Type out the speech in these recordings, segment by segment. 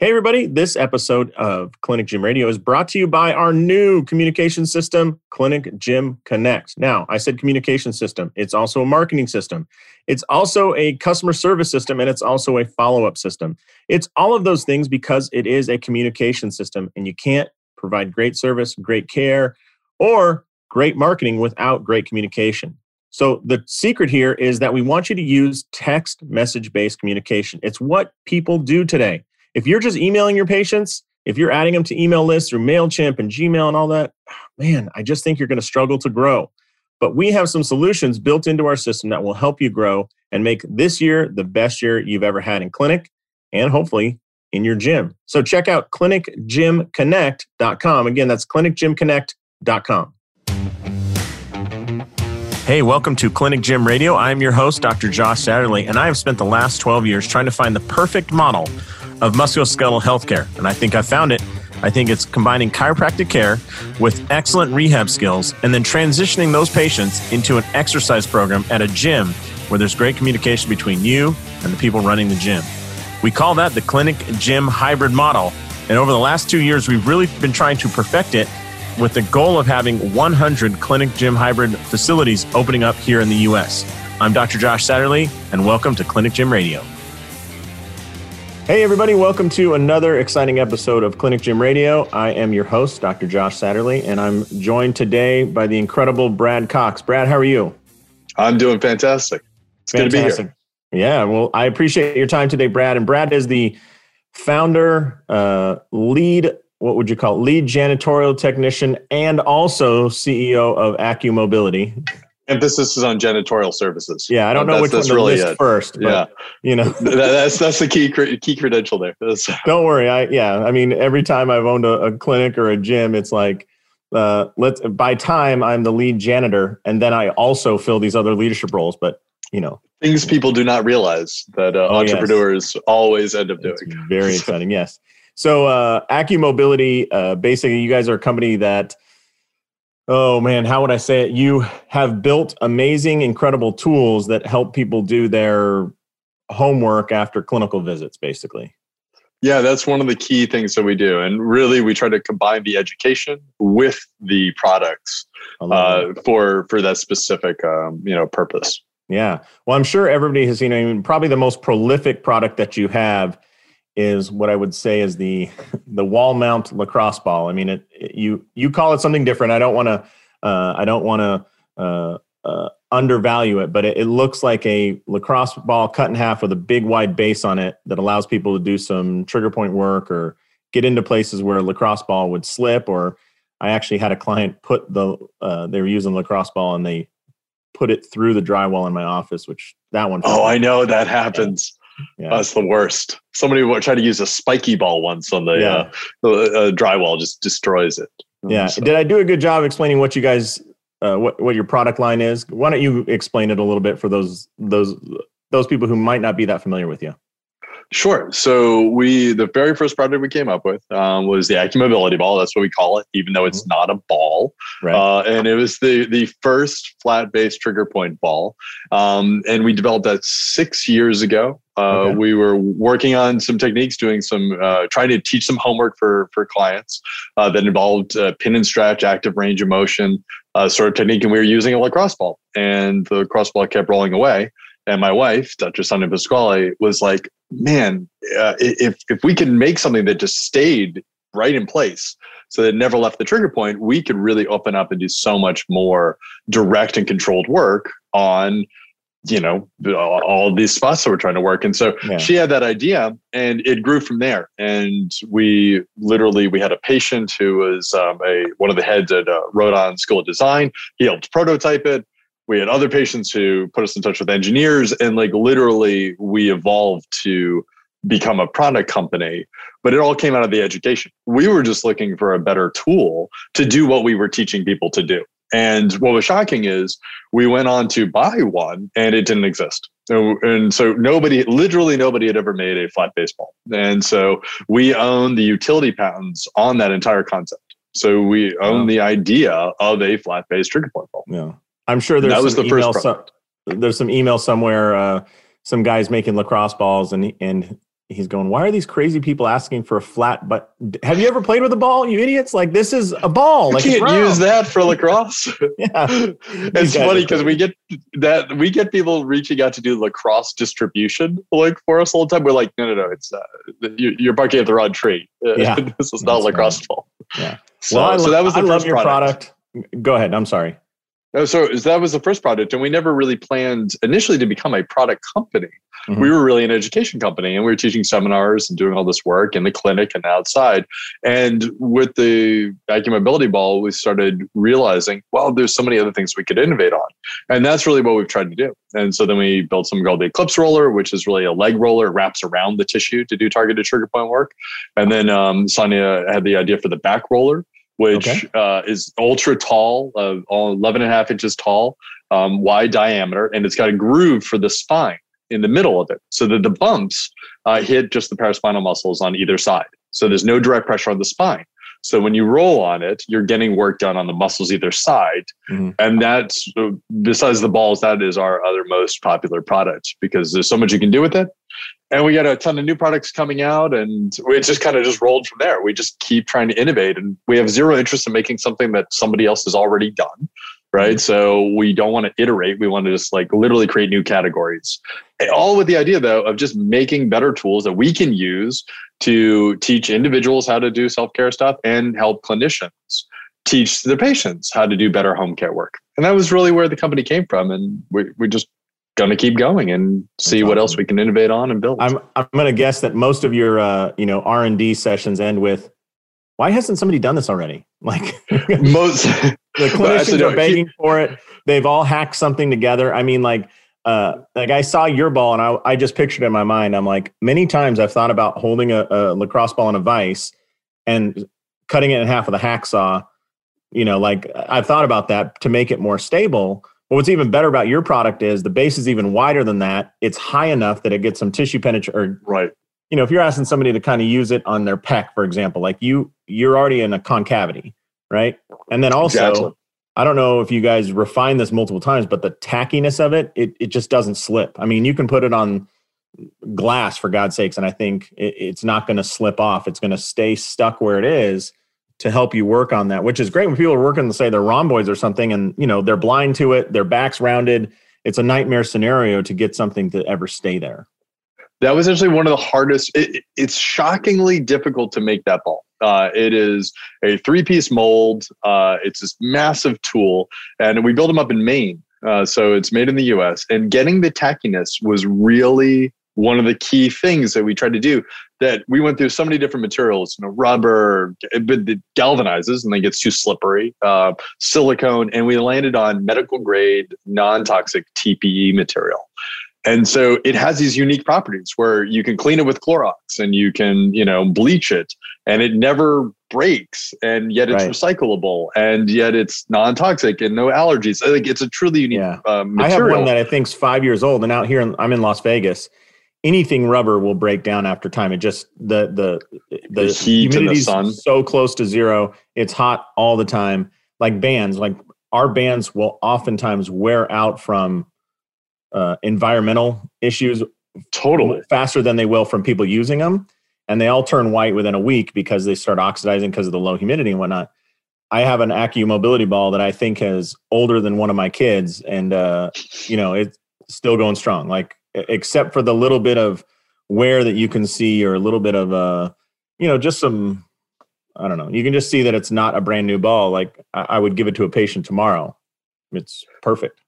Hey, everybody. This episode of Clinic Gym Radio is brought to you by our new communication system, Clinic Gym Connect. Now, I said communication system, it's also a marketing system, it's also a customer service system, and it's also a follow up system. It's all of those things because it is a communication system, and you can't provide great service, great care, or great marketing without great communication. So, the secret here is that we want you to use text message based communication. It's what people do today. If you're just emailing your patients, if you're adding them to email lists through MailChimp and Gmail and all that, man, I just think you're going to struggle to grow. But we have some solutions built into our system that will help you grow and make this year the best year you've ever had in clinic and hopefully in your gym. So check out clinicgymconnect.com. Again, that's clinicgymconnect.com. Hey, welcome to Clinic Gym Radio. I'm your host, Dr. Josh Satterley, and I have spent the last 12 years trying to find the perfect model of musculoskeletal healthcare. And I think I found it. I think it's combining chiropractic care with excellent rehab skills and then transitioning those patients into an exercise program at a gym where there's great communication between you and the people running the gym. We call that the clinic gym hybrid model. And over the last two years, we've really been trying to perfect it with the goal of having 100 clinic gym hybrid facilities opening up here in the US. I'm Dr. Josh Satterley, and welcome to Clinic Gym Radio. Hey, everybody, welcome to another exciting episode of Clinic Gym Radio. I am your host, Dr. Josh Satterley, and I'm joined today by the incredible Brad Cox. Brad, how are you? I'm doing fantastic. It's fantastic. good to be here. Yeah, well, I appreciate your time today, Brad. And Brad is the founder, uh, lead, what would you call it? lead janitorial technician, and also CEO of Accu Mobility emphasis is on janitorial services. Yeah, I don't know which one to really list it. first. But, yeah, you know, that's that's the key key credential there. don't worry. I yeah. I mean, every time I've owned a, a clinic or a gym, it's like uh, let's by time I'm the lead janitor, and then I also fill these other leadership roles. But you know, things people do not realize that uh, oh, entrepreneurs yes. always end up doing. It's very exciting. Yes. So, uh, Accu Mobility, uh, basically, you guys are a company that oh man, how would I say it? You have built amazing, incredible tools that help people do their homework after clinical visits, basically. Yeah, that's one of the key things that we do. And really, we try to combine the education with the products uh, for for that specific um, you know purpose. Yeah. Well, I'm sure everybody has seen. I mean, probably the most prolific product that you have is what I would say is the the wall mount lacrosse ball. I mean, it, it you you call it something different. I don't want to uh, I don't want to uh, uh, undervalue it, but it, it, looks like a lacrosse ball cut in half with a big wide base on it that allows people to do some trigger point work or get into places where a lacrosse ball would slip. Or I actually had a client put the uh, they were using lacrosse ball and they put it through the drywall in my office, which that one. Oh, I know that happens. Yeah. That's the worst. Somebody tried to use a spiky ball once on the, yeah. uh, the uh, drywall, just destroys it. Yeah. So. Did I do a good job explaining what you guys, uh, what what your product line is? Why don't you explain it a little bit for those those those people who might not be that familiar with you? Sure. So we the very first product we came up with um, was the Accu Mobility Ball. That's what we call it, even though it's mm-hmm. not a ball. Right. Uh, and it was the the first flat base trigger point ball. Um, and we developed that six years ago. Uh, okay. We were working on some techniques, doing some uh, trying to teach some homework for for clients uh, that involved uh, pin and stretch, active range of motion uh, sort of technique, and we were using a lacrosse ball, and the lacrosse ball kept rolling away. And my wife, Dr. Sonia Pasquale, was like, man, uh, if if we can make something that just stayed right in place so that it never left the trigger point, we could really open up and do so much more direct and controlled work on you know all these spots that we're trying to work. And so yeah. she had that idea and it grew from there. And we literally we had a patient who was um, a one of the heads at uh, Rhode School of Design. He helped prototype it. We had other patients who put us in touch with engineers and like literally we evolved to become a product company. But it all came out of the education. We were just looking for a better tool to do what we were teaching people to do and what was shocking is we went on to buy one and it didn't exist. And so nobody literally nobody had ever made a flat baseball. And so we own the utility patents on that entire concept. So we own wow. the idea of a flat base trigger point ball. Yeah. I'm sure there's that was the first some, there's some email somewhere. Uh, some guys making lacrosse balls, and and he's going, why are these crazy people asking for a flat? But have you ever played with a ball, you idiots? Like this is a ball. Like you can't use that for lacrosse. yeah, it's funny because we get that we get people reaching out to do lacrosse distribution like for us all the time. We're like, no, no, no, it's uh, you, are barking at the wrong tree. Yeah, this is not lacrosse ball. Yeah. So, well, so that was the I first product. product. Go ahead. I'm sorry. Oh, so that was the first product, and we never really planned initially to become a product company. Mm-hmm. We were really an education company, and we were teaching seminars and doing all this work in the clinic and outside. And with the Accu Mobility Ball, we started realizing, well, there's so many other things we could innovate on, and that's really what we've tried to do. And so then we built something called the Eclipse Roller, which is really a leg roller, wraps around the tissue to do targeted trigger point work. And then um, Sonia had the idea for the back roller, which okay. uh, is ultra tall, uh, 11 and a half inches tall, um, wide diameter, and it's got a groove for the spine in the middle of it so that the bumps uh, hit just the paraspinal muscles on either side. So there's no direct pressure on the spine. So when you roll on it, you're getting work done on the muscles either side. Mm-hmm. And that's, uh, besides the balls, that is our other most popular product because there's so much you can do with it and we got a ton of new products coming out and we just kind of just rolled from there we just keep trying to innovate and we have zero interest in making something that somebody else has already done right mm-hmm. so we don't want to iterate we want to just like literally create new categories all with the idea though of just making better tools that we can use to teach individuals how to do self-care stuff and help clinicians teach their patients how to do better home care work and that was really where the company came from and we, we're just going to keep going and see what else we can innovate on and build. I'm I'm going to guess that most of your uh, you know R and D sessions end with, "Why hasn't somebody done this already?" Like most the clinicians are begging for it. They've all hacked something together. I mean, like. Uh, like I saw your ball and I, I just pictured in my mind. I'm like, many times I've thought about holding a, a lacrosse ball in a vise and cutting it in half with a hacksaw. You know, like I've thought about that to make it more stable but what's even better about your product is the base is even wider than that. It's high enough that it gets some tissue penetration. Right. You know, if you're asking somebody to kind of use it on their pec, for example, like you, you're already in a concavity, right? And then also, exactly. I don't know if you guys refine this multiple times, but the tackiness of it, it, it just doesn't slip. I mean, you can put it on glass for God's sakes, and I think it, it's not going to slip off. It's going to stay stuck where it is to help you work on that, which is great when people are working, to say they're rhomboids or something, and you know they're blind to it, their back's rounded. It's a nightmare scenario to get something to ever stay there. That was actually one of the hardest. It, it's shockingly difficult to make that ball. Uh, it is a three-piece mold. Uh, it's this massive tool, and we built them up in Maine. Uh, so it's made in the U.S. And getting the tackiness was really one of the key things that we tried to do that we went through so many different materials you know rubber but it galvanizes and then gets too slippery uh, silicone and we landed on medical grade non-toxic tpe material and so it has these unique properties where you can clean it with Clorox and you can, you know, bleach it and it never breaks and yet it's right. recyclable and yet it's non-toxic and no allergies. Like it's a truly unique yeah. uh, material. I have one that I think's five years old and out here in, I'm in Las Vegas anything rubber will break down after time. It just the the the, the heat and the sun so close to zero. It's hot all the time. Like bands, like our bands will oftentimes wear out from uh, environmental issues totally. faster than they will from people using them, and they all turn white within a week because they start oxidizing because of the low humidity and whatnot. I have an Accu mobility ball that I think is older than one of my kids, and uh, you know it's still going strong. Like except for the little bit of wear that you can see or a little bit of uh you know just some i don't know. You can just see that it's not a brand new ball. Like i, I would give it to a patient tomorrow. It's perfect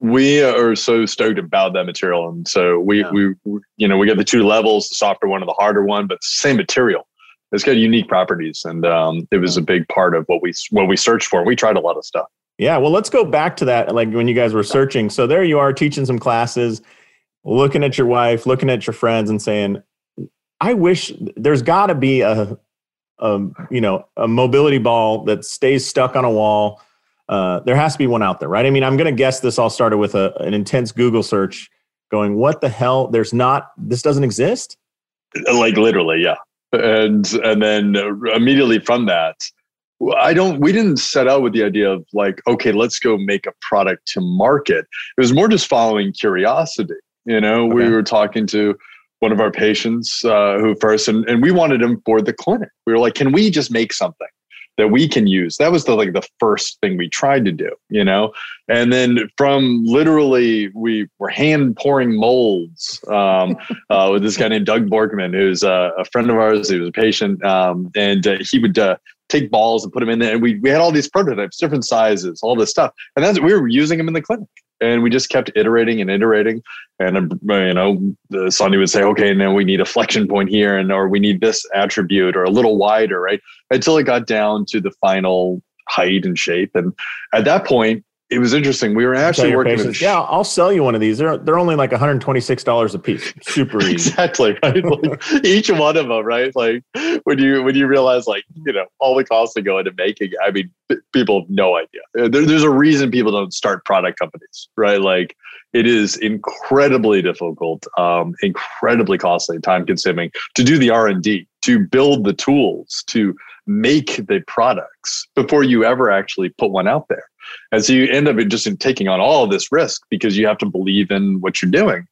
we are so stoked about that material. And so we yeah. we you know we got the two levels the softer one and the harder one but same material. It's got unique properties. And um, it was a big part of what we what we searched for. We tried a lot of stuff. Yeah. Well let's go back to that like when you guys were searching. So there you are teaching some classes looking at your wife, looking at your friends, and saying, "I wish there's got to be a, a, you know, a mobility ball that stays stuck on a wall. Uh, there has to be one out there, right? I mean, I'm going to guess this all started with a, an intense Google search, going, "What the hell? There's not. This doesn't exist." Like literally, yeah. And and then immediately from that, I don't, we didn't set out with the idea of like, okay, let's go make a product to market. It was more just following curiosity. You know, okay. we were talking to one of our patients uh, who first, and, and we wanted him for the clinic. We were like, can we just make something? That we can use. That was the like the first thing we tried to do, you know. And then from literally, we were hand pouring molds um, uh, with this guy named Doug Borkman, who's a, a, friend of ours. He was a patient, um, and uh, he would uh, take balls and put them in there. And we we had all these prototypes, different sizes, all this stuff, and that's we were using them in the clinic and we just kept iterating and iterating. And uh, you know the Sandy would say okay now we need a flexion point here and or we need this attribute or a little wider right? Until it got down to the final height and shape. And at that point it was interesting. We were actually working with. Yeah, I'll sell you one of these. They're they're only like one hundred twenty six dollars a piece. Super easy. exactly right. Like each one of them, right? Like when you when you realize like you know all the costs that go into making. I mean, people have no idea. Uh, there, there's a reason people don't start product companies, right? Like it is incredibly difficult, um, incredibly costly, time consuming to do the R and D, to build the tools, to make the products before you ever actually put one out there. And so you end up just in taking on all of this risk because you have to believe in what you're doing.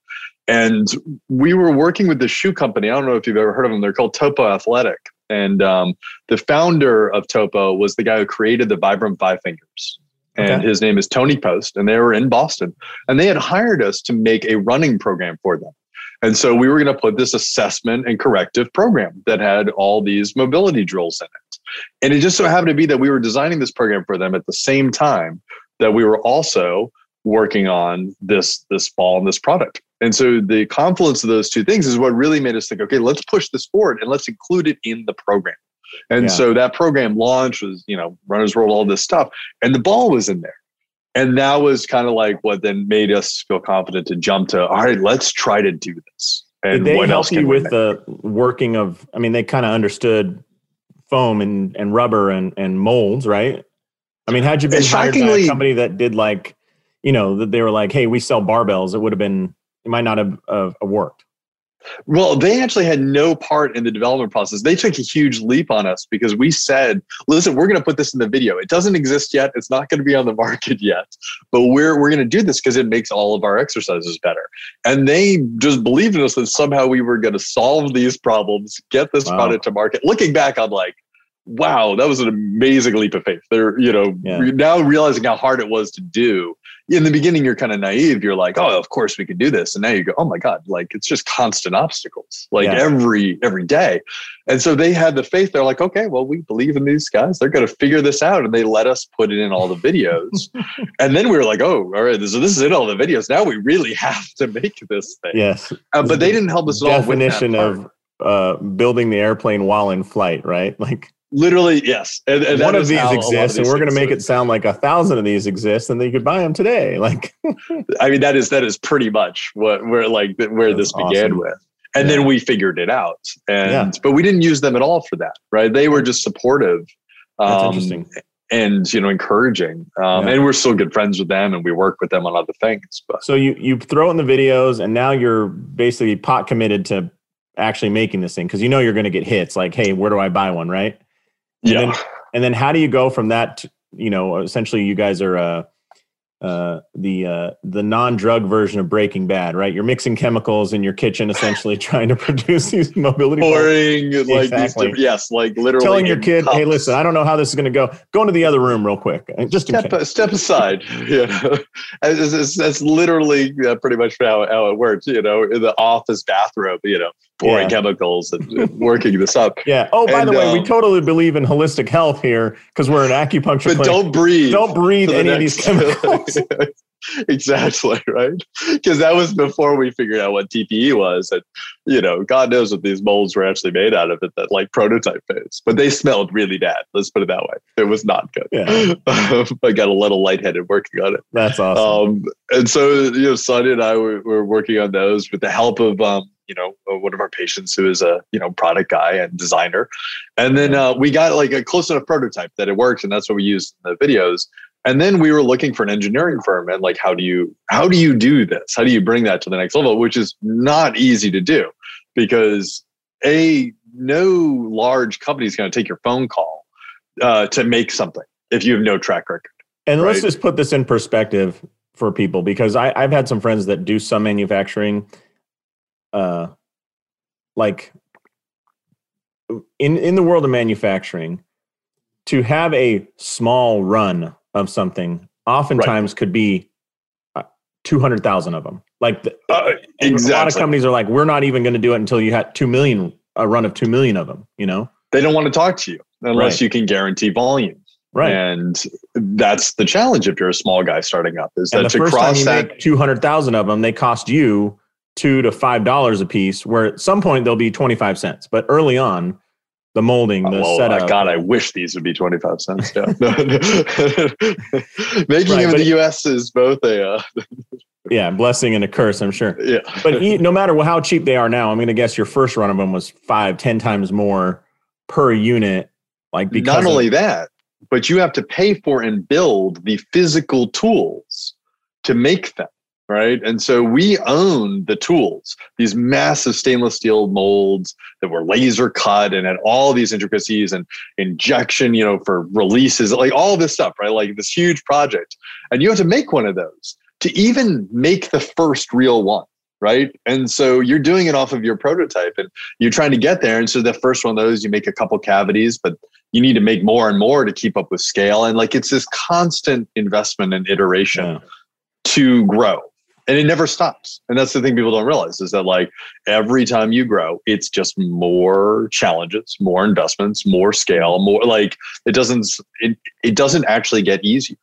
And we were working with the shoe company. I don't know if you've ever heard of them. They're called Topo Athletic. And um, the founder of Topo was the guy who created the Vibram Five Fingers. And okay. his name is Tony Post. And they were in Boston. And they had hired us to make a running program for them. And so we were going to put this assessment and corrective program that had all these mobility drills in it. And it just so happened to be that we were designing this program for them at the same time that we were also working on this this ball and this product. And so the confluence of those two things is what really made us think, okay, let's push this forward and let's include it in the program. And yeah. so that program launch was, you know, runners world, all this stuff, and the ball was in there. And that was kind of like what then made us feel confident to jump to, all right, let's try to do this. And Did they help you with the working of? I mean, they kind of understood foam and, and rubber and, and molds, right? I mean, had you been hired by a company that did like, you know, that they were like, hey, we sell barbells, it would have been, it might not have uh, worked. Well, they actually had no part in the development process. They took a huge leap on us because we said, listen, we're going to put this in the video. It doesn't exist yet. It's not going to be on the market yet, but we're, we're going to do this because it makes all of our exercises better. And they just believed in us that somehow we were going to solve these problems, get this wow. product to market. Looking back, I'm like, wow, that was an amazing leap of faith. They're, you know, yeah. now realizing how hard it was to do. In the beginning, you're kind of naive. You're like, oh, of course we could do this. And now you go, oh my God, like it's just constant obstacles, like yeah. every every day. And so they had the faith. They're like, okay, well, we believe in these guys. They're going to figure this out. And they let us put it in all the videos. and then we were like, oh, all right, so this is in all the videos. Now we really have to make this thing. Yes. Uh, but they didn't help us at all. Definition of uh, building the airplane while in flight, right? Like Literally, yes. And, and one of these exists, and we're going to make it sound like a thousand of these exist, and then you could buy them today. Like, I mean, that is that is pretty much what where like where That's this began awesome. with, and yeah. then we figured it out. And yeah. but we didn't use them at all for that, right? They were just supportive. Um, interesting. And you know, encouraging, um, yeah. and we're still good friends with them, and we work with them on other things. But so you you throw in the videos, and now you're basically pot committed to actually making this thing because you know you're going to get hits. Like, hey, where do I buy one? Right? And yeah. Then, and then how do you go from that? To, you know, essentially, you guys are uh, uh, the uh, the non drug version of Breaking Bad, right? You're mixing chemicals in your kitchen, essentially trying to produce these mobility. Pouring like exactly. these, yes, like literally telling your kid, cups. "Hey, listen, I don't know how this is going to go. Go into the other room real quick, just step, step aside." You know, that's, literally uh, pretty much how, how it works. You know, in the office bathroom, you know, pouring yeah. chemicals and, working this up. Yeah. Oh, by and, the way, um, we totally believe in holistic health here because we're an acupuncture. But clinic. don't breathe. Don't breathe any of these chemicals. exactly right because that was before we figured out what TPE was, and you know, God knows what these molds were actually made out of at that like prototype phase. But they smelled really bad. Let's put it that way. It was not good. Yeah. I got a little lightheaded working on it. That's awesome. Um, and so you know, Sonny and I were, were working on those with the help of um, you know uh, one of our patients who is a you know product guy and designer. And then uh, we got like a close enough prototype that it works and that's what we used in the videos. And then we were looking for an engineering firm and like how do you how do you do this? How do you bring that to the next level? Which is not easy to do because a no large company is going to take your phone call uh, to make something if you have no track record and right? let's just put this in perspective for people because I, i've had some friends that do some manufacturing uh, like in in the world of manufacturing, to have a small run of something oftentimes right. could be uh, 200,000 of them. Like the, uh, exactly. a lot of companies are like, we're not even going to do it until you had 2 million, a run of 2 million of them, you know? They don't want to talk to you unless right. you can guarantee volume. Right. And that's the challenge if you're a small guy starting up is and that to cross that 200,000 of them, they cost you two to five dollars a piece where at some point they'll be 25 cents but early on the molding, the well, setup. God, I wish these would be 25 cents. Yeah. Making right, in the US is both a. Uh, yeah, blessing and a curse, I'm sure. Yeah. but no matter how cheap they are now, I'm going to guess your first run of them was five, ten times more per unit. Like because not only of, that, but you have to pay for and build the physical tools to make them right? And so we own the tools, these massive stainless steel molds that were laser cut and had all these intricacies and injection, you know, for releases, like all this stuff, right? Like this huge project. And you have to make one of those to even make the first real one. Right. And so you're doing it off of your prototype and you're trying to get there. And so the first one of those, you make a couple cavities, but you need to make more and more to keep up with scale. And like it's this constant investment and iteration yeah. to grow and it never stops. And that's the thing people don't realize is that like every time you grow it's just more challenges more investments more scale more like it doesn't it, it doesn't actually get easier.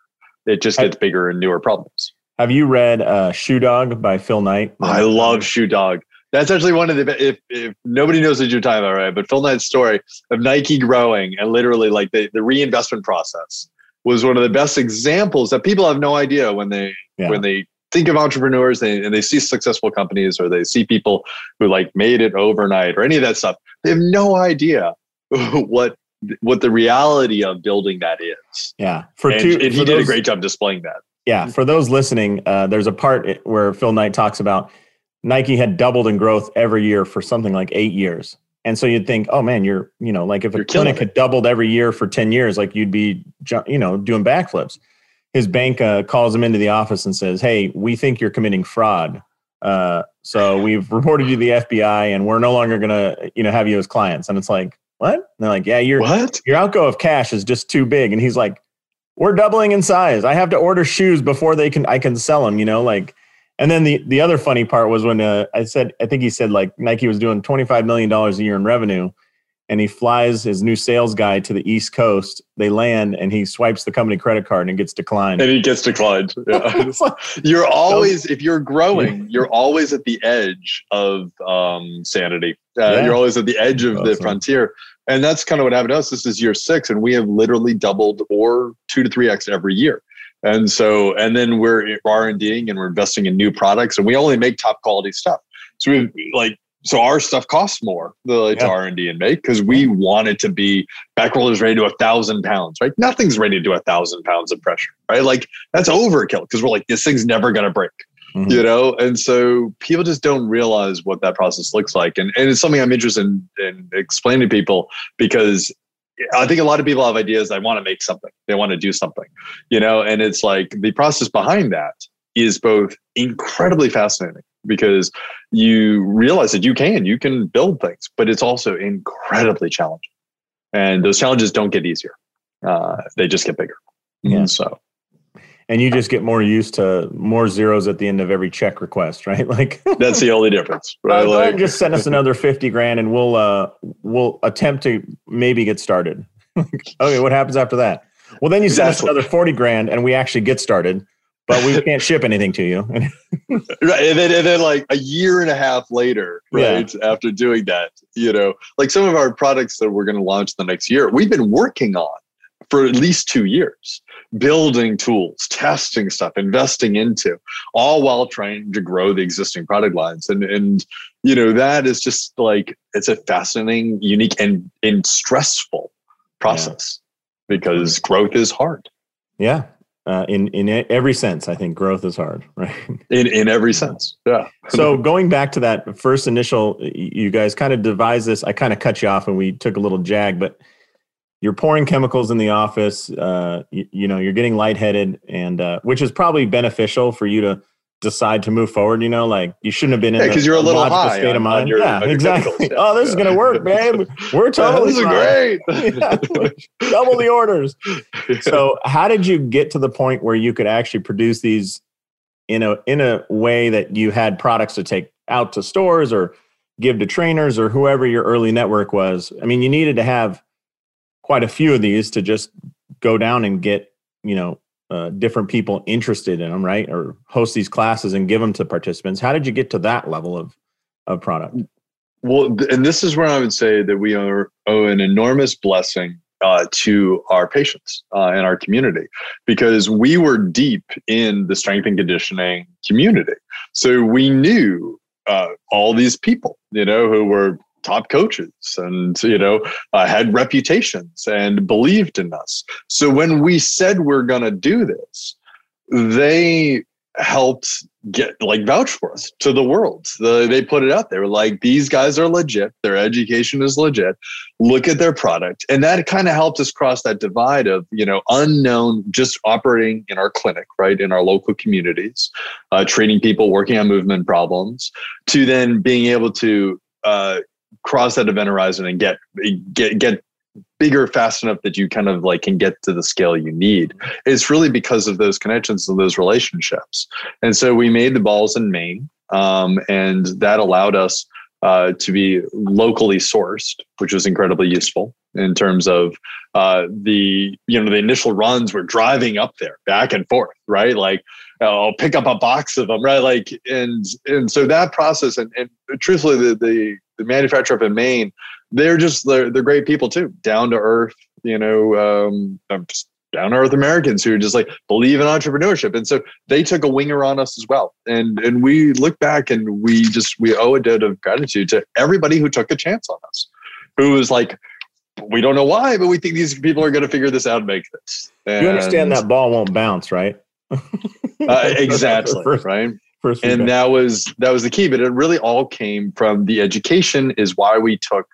It just gets bigger and newer problems. Have you read uh, shoe dog by phil knight? I love shoe dog. That's actually one of the if, if nobody knows what you're talking about right? But phil knight's story of nike growing and literally like the, the reinvestment process was one of the best examples that people have no idea when they yeah. when they think of entrepreneurs and, and they see successful companies or they see people who like made it overnight or any of that stuff they have no idea what what the reality of building that is. Yeah. For and, two and he for did a great job displaying that. Yeah. For those listening uh, there's a part where phil knight talks about nike had doubled in growth every year for something like eight years. And so you'd think oh man you're you know like if you're a clinic had doubled every year for 10 years like you'd be you know doing backflips his bank uh, calls him into the office and says, "Hey, we think you're committing fraud. Uh, so we've reported you to the FBI, and we're no longer going to, you know, have you as clients." And it's like, "What?" And they're like, "Yeah, your what? Your outgo of cash is just too big." And he's like, "We're doubling in size. I have to order shoes before they can I can sell them." You know, like. And then the the other funny part was when uh, I said, I think he said like Nike was doing twenty five million dollars a year in revenue and he flies his new sales guy to the East Coast. They land and he swipes the company credit card and it gets declined. And he gets declined. Yeah. you're always, if you're growing, you're always at the edge of um, sanity. Uh, yeah. You're always at the edge of awesome. the frontier. And that's kind of what happened to us. This is year six, and we have literally doubled or two to three X every year. And so, and then we're R&Ding and we're investing in new products and we only make top quality stuff. So we like so our stuff costs more the yeah. R and D and make because we want it to be back rollers ready to a thousand pounds, right? Nothing's ready to do a thousand pounds of pressure, right? Like that's overkill because we're like this thing's never gonna break, mm-hmm. you know. And so people just don't realize what that process looks like, and and it's something I'm interested in, in explaining to people because I think a lot of people have ideas. They want to make something, they want to do something, you know, and it's like the process behind that is both incredibly fascinating because you realize that you can you can build things but it's also incredibly challenging. And those challenges don't get easier. Uh, they just get bigger. Yeah. And so. And you just get more used to more zeros at the end of every check request right? Like that's the only difference right? Like, just send us another 50 grand and we'll uh we'll attempt to maybe get started. Okay what happens after that? Well then you send exactly. us another 40 grand and we actually get started but we can't ship anything to you. right. And then, and then like a year and a half later, right, yeah. after doing that, you know, like some of our products that we're going to launch the next year, we've been working on for at least two years, building tools, testing stuff, investing into, all while trying to grow the existing product lines. And, and, you know, that is just like, it's a fascinating, unique, and, and stressful process yeah. because growth is hard. Yeah, uh, in in every sense. I think growth is hard, right? In in every sense, yeah. so going back to that first initial, you guys kind of devised this. I kind of cut you off, and we took a little jag, but you're pouring chemicals in the office. Uh, you, you, know, you're getting lightheaded, and uh, which is probably beneficial for you to decide to move forward? You know, like you shouldn't have been in because yeah, you're a little high state on, of mind. Your, yeah, exactly. oh, this is gonna work, babe. We're totally yeah, great. yeah, double the orders. So, how did you get to the point where you could actually produce these in a in a way that you had products to take out to stores or give to trainers or whoever your early network was? I mean, you needed to have quite a few of these to just go down and get you know uh, different people interested in them, right? Or host these classes and give them to participants. How did you get to that level of of product? Well, and this is where I would say that we owe, owe an enormous blessing uh, to our patients uh, and our community because we were deep in the strength and conditioning community. So we knew uh, all these people, you know, who were top coaches and you know uh, had reputations and believed in us. So when we said we're going to do this they helped get like vouch for us to the world. The, they put it out there like these guys are legit. Their education is legit. Look at their product. And that kind of helped us cross that divide of you know unknown just operating in our clinic right in our local communities uh, treating people working on movement problems to then being able to uh, cross that event horizon and get get get bigger fast enough that you kind of like can get to the scale you need. It's really because of those connections and those relationships. And so we made the balls in maine um, and that allowed us uh, to be locally sourced which was incredibly useful in terms of uh, the you know the initial runs were driving up there back and forth right? Like I'll pick up a box of them right? Like and and so that process and, and truthfully the, the the manufacturer up in Maine, they're just they're, they're great people too, down to earth. You know, um, down to earth Americans who just like believe in entrepreneurship, and so they took a winger on us as well. And and we look back and we just we owe a debt of gratitude to everybody who took a chance on us, who was like. We don't know why, but we think these people are going to figure this out and make this. And, you understand that ball won't bounce, right? uh, exactly. right First and that was that was the key. But it really all came from the education is why we took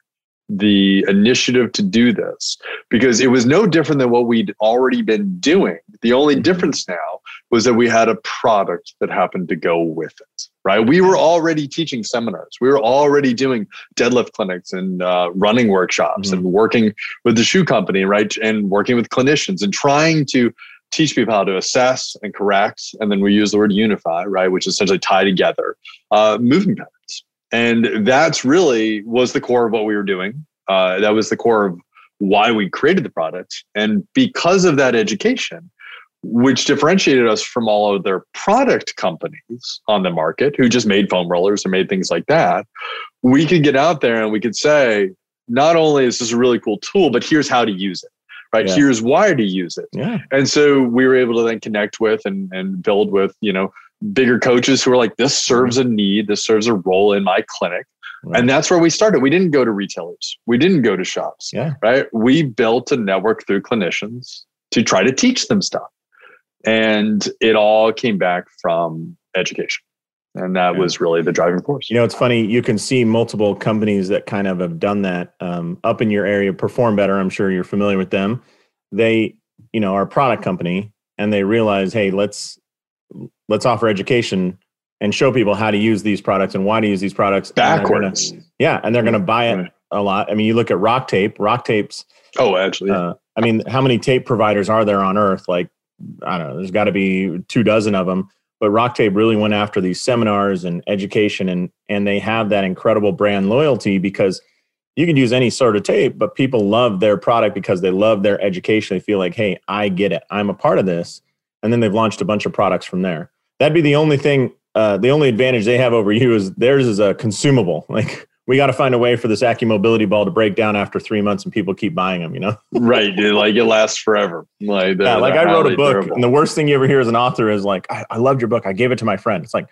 the initiative to do this because it was no different than what we'd already been doing. The only mm-hmm. difference now was that we had a product that happened to go with it, right? We were already teaching seminars. We were already doing deadlift clinics and uh, running workshops mm-hmm. and working with the shoe company, right? And working with clinicians and trying to teach people how to assess and correct. And then we use the word unify, right, which essentially tie together uh, movement patterns. And that's really was the core of what we were doing. Uh, that was the core of why we created the product. And because of that education, which differentiated us from all of their product companies on the market who just made foam rollers or made things like that, we could get out there and we could say, not only is this a really cool tool, but here's how to use it right? Yeah. Here's why to use it. Yeah. And so we were able to then connect with and, and build with, you know, bigger coaches who are like, this serves a need, this serves a role in my clinic. Right. And that's where we started. We didn't go to retailers. We didn't go to shops. Yeah. Right. We built a network through clinicians to try to teach them stuff. And it all came back from education. And that yeah. was really the driving force. You know, it's funny. You can see multiple companies that kind of have done that um, up in your area perform better. I'm sure you're familiar with them. They, you know, are a product company and they realize, hey, let's let's offer education and show people how to use these products and why to use these products backwards. And gonna, yeah, and they're going to buy it a lot. I mean, you look at Rock Tape. Rock Tapes. Oh, actually. Uh, I mean, how many tape providers are there on Earth? Like, I don't know. There's got to be two dozen of them but Rock Tape really went after these seminars and education, and and they have that incredible brand loyalty because you can use any sort of tape, but people love their product because they love their education. They feel like, hey, I get it, I'm a part of this, and then they've launched a bunch of products from there. That'd be the only thing. Uh, the only advantage they have over you is theirs is a consumable. Like we got to find a way for this Mobility ball to break down after three months and people keep buying them, you know? right. Like it lasts forever. Like, yeah, like I wrote a book and the worst thing you ever hear as an author is like, I, I loved your book. I gave it to my friend. It's like,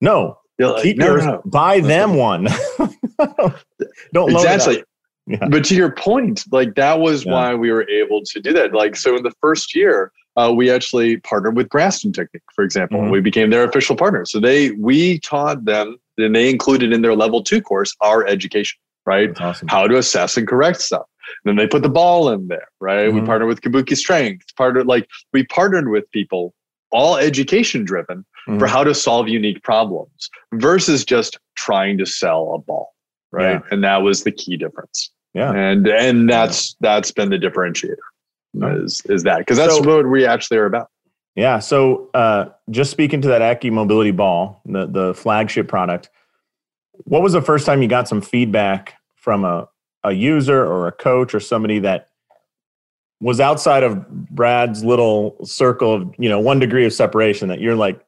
no, like, keep no, yours, no. buy them one. Don't exactly. Yeah. But to your point, like that was yeah. why we were able to do that. Like, so in the first year, uh, we actually partnered with Graston Technique, for example. Mm-hmm. We became their official partner. So they we taught them and they included in their level two course our education, right? Awesome. How to assess and correct stuff. And then they put the ball in there, right? Mm-hmm. We partnered with Kabuki Strength, partnered like we partnered with people all education driven mm-hmm. for how to solve unique problems versus just trying to sell a ball. Right. Yeah. And that was the key difference. Yeah. And and that's that's been the differentiator is is that because that's so, what we actually are about. Yeah. So uh, just speaking to that Accu Mobility Ball, the the flagship product, what was the first time you got some feedback from a, a user or a coach or somebody that was outside of Brad's little circle of, you know, one degree of separation that you're like,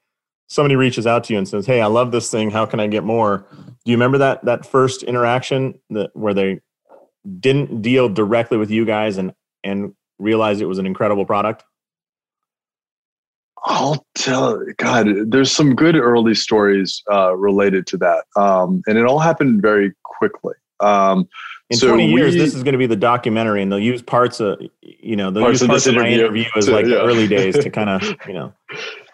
somebody reaches out to you and says, Hey, I love this thing. How can I get more? Do you remember that, that first interaction that where they didn't deal directly with you guys and, and realized it was an incredible product? I'll tell God, there's some good early stories uh, related to that. Um, and it all happened very quickly. Um, in so 20 years, we, this is going to be the documentary, and they'll use parts of, you know, they'll parts use parts of, my interview as to, like yeah. the early days to kind of, you know.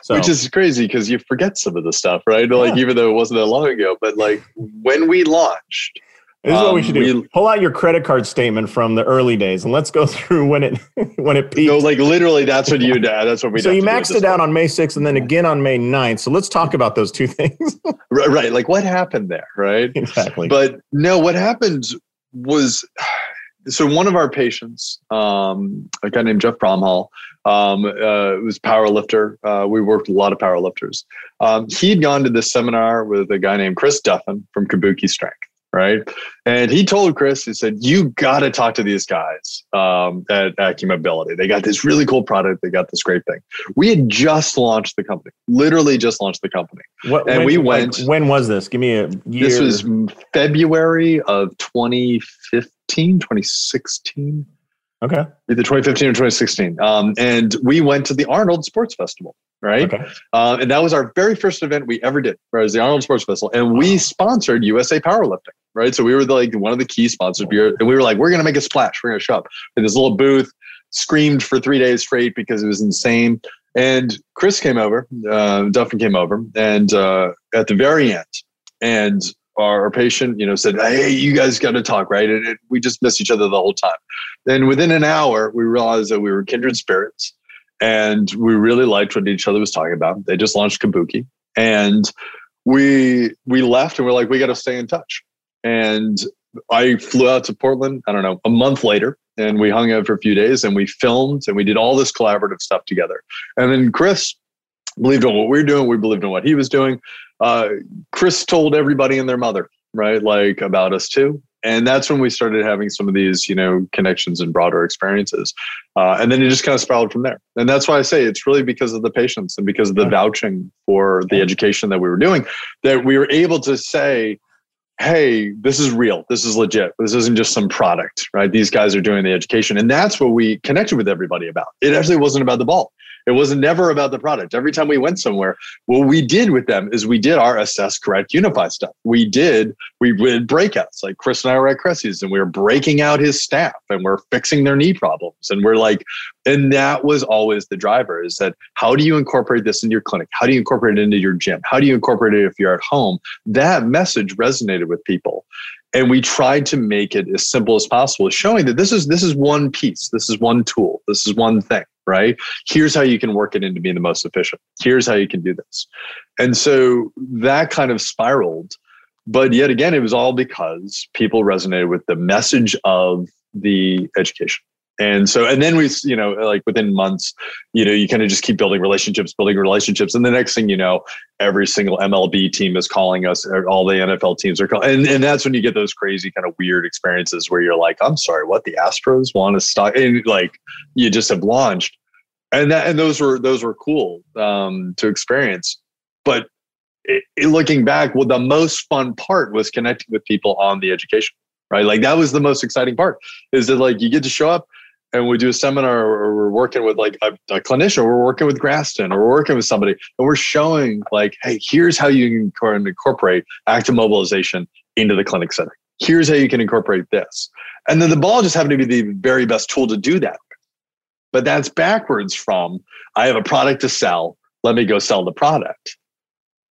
So. Which is crazy because you forget some of the stuff, right? Yeah. Like even though it wasn't that long ago, but like when we launched, this is um, what we um, should do. Pull out your credit card statement from the early days and let's go through when it when it peaked. No, like literally, that's what you did. That's what we. Did. So you maxed it out on May 6th and then again on May 9th. So let's talk about those two things. right, right. Like what happened there, right? Exactly. But no, what happened was so one of our patients, um, a guy named Jeff Bromhall, um, uh, was power lifter. Uh, we worked with a lot of power lifters. Um, he'd gone to this seminar with a guy named Chris Duffin from Kabuki Strength right? And he told Chris, he said, "You got to talk to these guys um, at Mobility. They got this really cool product. They got this great thing. We had just launched the company, literally just launched the company, what, and when, we went. Like, when was this? Give me a year. This was February of 2015, 2016. Okay. Either 2015 or 2016. Um, and we went to the Arnold Sports Festival, right? Okay. Uh, and that was our very first event we ever did, right? It was the Arnold Sports Festival. And we sponsored USA Powerlifting, right? So we were like one of the key sponsors. And we were like, we're going to make a splash. We're going to show up in this little booth, screamed for three days straight because it was insane. And Chris came over, uh, Duffin came over, and uh, at the very end, and our, patient, you know, said, "Hey, you guys got to talk, right?" And it, we just missed each other the whole time. Then within an hour, we realized that we were kindred spirits, and we really liked what each other was talking about. They just launched Kabuki, and we we left, and we're like, we got to stay in touch. And I flew out to Portland. I don't know, a month later, and we hung out for a few days, and we filmed, and we did all this collaborative stuff together. And then Chris believed in what we were doing. We believed in what he was doing uh, Chris told everybody and their mother, right? Like about us too. And that's when we started having some of these, you know, connections and broader experiences. Uh, and then it just kind of spiraled from there. And that's why I say it's really because of the patients and because of the vouching for the education that we were doing that we were able to say, hey, this is real. This is legit. This isn't just some product, right? These guys are doing the education. And that's what we connected with everybody about. It actually wasn't about the ball. It was never about the product. Every time we went somewhere, what we did with them is we did our assess, correct, unify stuff. We did, we did breakouts. Like Chris and I were at Cressey's and we were breaking out his staff and we're fixing their knee problems. And we're like, and that was always the driver is that how do you incorporate this into your clinic? How do you incorporate it into your gym? How do you incorporate it if you're at home? That message resonated with people and we tried to make it as simple as possible showing that this is this is one piece this is one tool this is one thing right? Here's how you can work it into being the most efficient. Here's how you can do this. And so that kind of spiraled but yet again it was all because people resonated with the message of the education and so, and then we, you know, like within months, you know, you kind of just keep building relationships, building relationships. And the next thing you know, every single MLB team is calling us, all the NFL teams are calling. And, and that's when you get those crazy kind of weird experiences where you're like, I'm sorry, what the Astros want to stop. And like, you just have launched. And that, and those were, those were cool um, to experience. But it, it, looking back, well, the most fun part was connecting with people on the education, right? Like that was the most exciting part is that like you get to show up and we do a seminar or we're working with like a, a, clinician, we're working with Graston or we're working with somebody and we're showing like, hey, here's how you can incorporate active mobilization into the clinic setting. Here's how you can incorporate this. And then the ball just happened to be the very best tool to do that. But that's backwards from I have a product to sell. Let me go sell the product.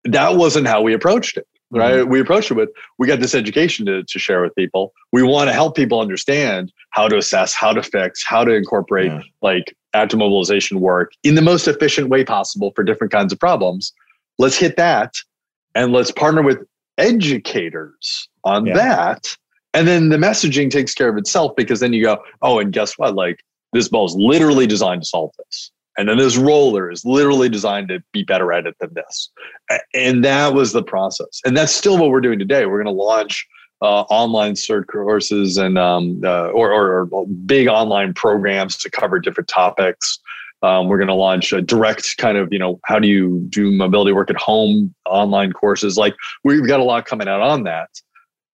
That wasn't how we approached it right? Mm-hmm. We approach it with we got this education to, to share with people. We want to help people understand how to assess, how to fix, how to incorporate yeah. like active mobilization work in the most efficient way possible for different kinds of problems. Let's hit that and let's partner with educators on yeah. that. And then the messaging takes care of itself because then you go, oh, and guess what? Like this ball is literally designed to solve this. And then this roller is literally designed to be better at it than this. And that was the process. And that's still what we're doing today. We're going to launch uh, online cert courses and um, uh, or, or, or, big online programs to cover different topics. Um, we're going to launch a direct kind of you know how do you do mobility work at home online courses. Like we've got a lot coming out on that.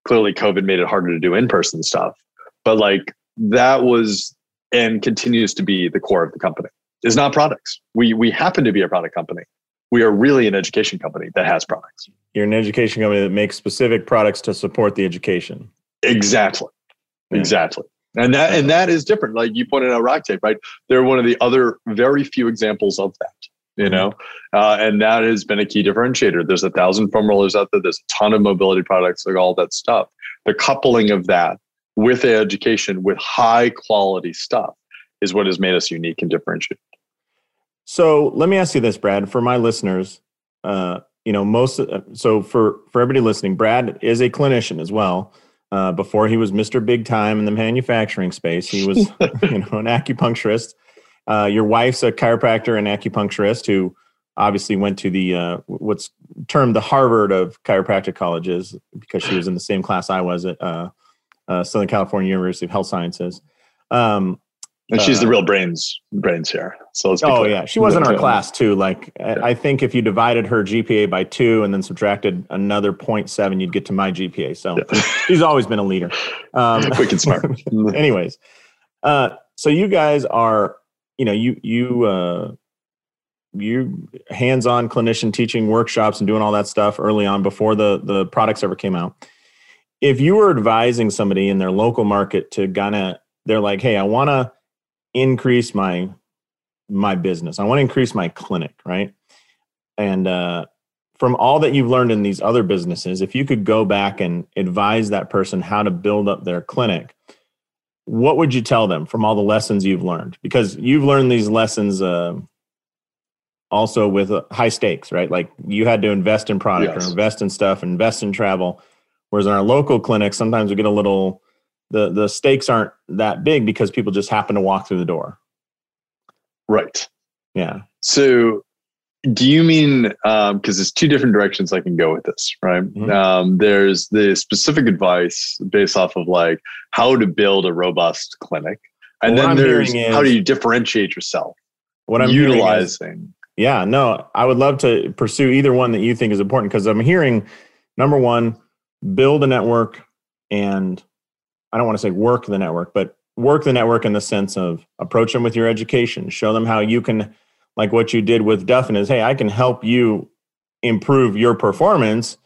Clearly, COVID made it harder to do in person stuff, but like that was and continues to be the core of the company. Is not products. We we happen to be a product company. We are really an education company that has products you're an education company that makes specific products to support the education. Exactly. Yeah. Exactly. And that and that is different. Like you pointed out RockTape, right? They're one of the other very few examples of that. You know, uh, and that has been a key differentiator. There's a thousand foam rollers out there. There's a ton of mobility products, like all that stuff. The coupling of that with education, with high quality stuff, is what has made us unique and differentiated. So let me ask you this, Brad, for my listeners. Uh, you know most uh, so for for everybody listening brad is a clinician as well uh, before he was mr big time in the manufacturing space he was you know an acupuncturist uh, your wife's a chiropractor and acupuncturist who obviously went to the uh, what's termed the harvard of chiropractic colleges because she was in the same class i was at uh, uh, southern california university of health sciences um, and she's the uh, real brains brains here. So let's. oh clear. yeah, she was in our class too. Like yeah. I think if you divided her GPA by two and then subtracted another 0.7, you'd get to my GPA. So yeah. she's always been a leader. Um, Quick and smart. anyways, uh, so you guys are, you know, you you uh, you hands-on clinician teaching workshops and doing all that stuff early on before the the products ever came out. If you were advising somebody in their local market to kind of, they're like, hey, I want to increase my my business. I want to increase my clinic, right? And uh, from all that you've learned in these other businesses, if you could go back and advise that person how to build up their clinic, what would you tell them from all the lessons you've learned? Because you've learned these lessons uh, also with uh, high stakes, right? Like you had to invest in product yes. or invest in stuff, invest in travel. Whereas in our local clinics, sometimes we get a little the the stakes aren't that big because people just happen to walk through the door. Right. Yeah. So do you mean because um, there's two different directions I can go with this, right? Mm-hmm. Um, there's the specific advice based off of like how to build a robust clinic, and then there's is, how do you differentiate yourself. What I'm utilizing. Is, yeah, no, I would love to pursue either one that you think is important because I'm hearing number one, build a network and I don't want to say work the network, but work the network in the sense of approach them with your education, show them how you can, like what you did with Duffin is, hey, I can help you improve your performance.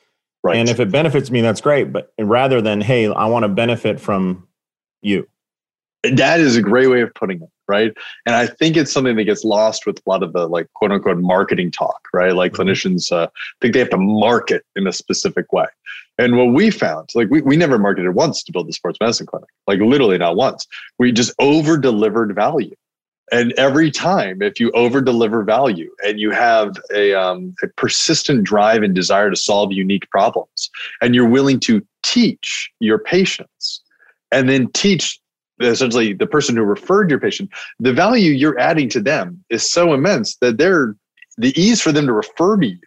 Right. And if it benefits me, that's great. But rather than, hey, I want to benefit from you. That is a great way of putting it, right? And I think it's something that gets lost with a lot of the like quote unquote marketing talk, right? Like mm-hmm. clinicians uh, think they have to market in a specific way. And what we found, like we, we never marketed once to build the sports medicine clinic, like literally not once. We just over delivered value. And every time, if you over deliver value and you have a, um, a persistent drive and desire to solve unique problems, and you're willing to teach your patients and then teach essentially the person who referred your patient, the value you're adding to them is so immense that they're the ease for them to refer to you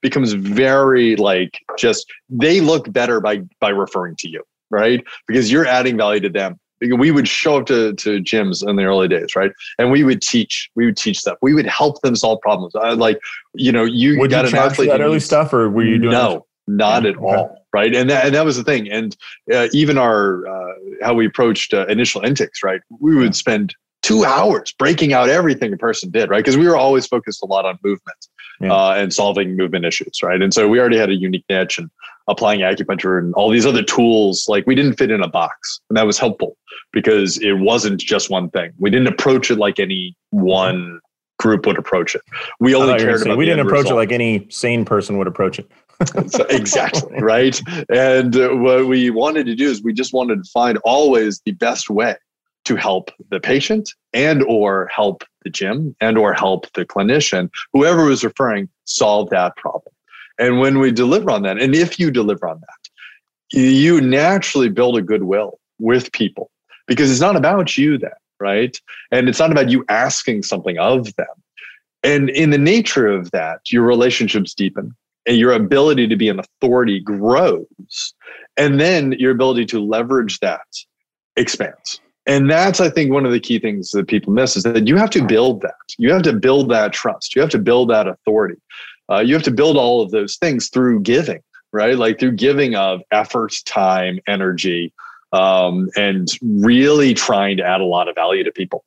becomes very like just they look better by by referring to you right? Because you're adding value to them. We would show up to, to gyms in the early days right? And we would teach we would teach stuff. We would help them solve problems. I, like you know you would got you an athlete that early stuff or were you doing no not at all right and that, and that was the thing and uh, even our uh, how we approached uh, initial intakes right we would spend two hours breaking out everything a person did right because we were always focused a lot on movement yeah. uh, and solving movement issues, right? And so we already had a unique niche and applying acupuncture and all these other tools. Like we didn't fit in a box, and that was helpful because it wasn't just one thing. We didn't approach it like any one group would approach it. We only cared about. We didn't approach result. it like any sane person would approach it. So, exactly right. And uh, what we wanted to do is we just wanted to find always the best way to help the patient and or help the gym and or help the clinician. Whoever was referring solve that problem. And when we deliver on that and if you deliver on that you naturally build a goodwill with people. Because it's not about you then right? And it's not about you asking something of them. And in the nature of that your relationships deepen and your ability to be an authority grows and then your ability to leverage that expands. And that's i think one of the key things that people miss is that you have to build that. You have to build that trust. You have to build that authority. Uh, you have to build all of those things through giving right? Like through giving of effort time energy um, and really trying to add a lot of value to people.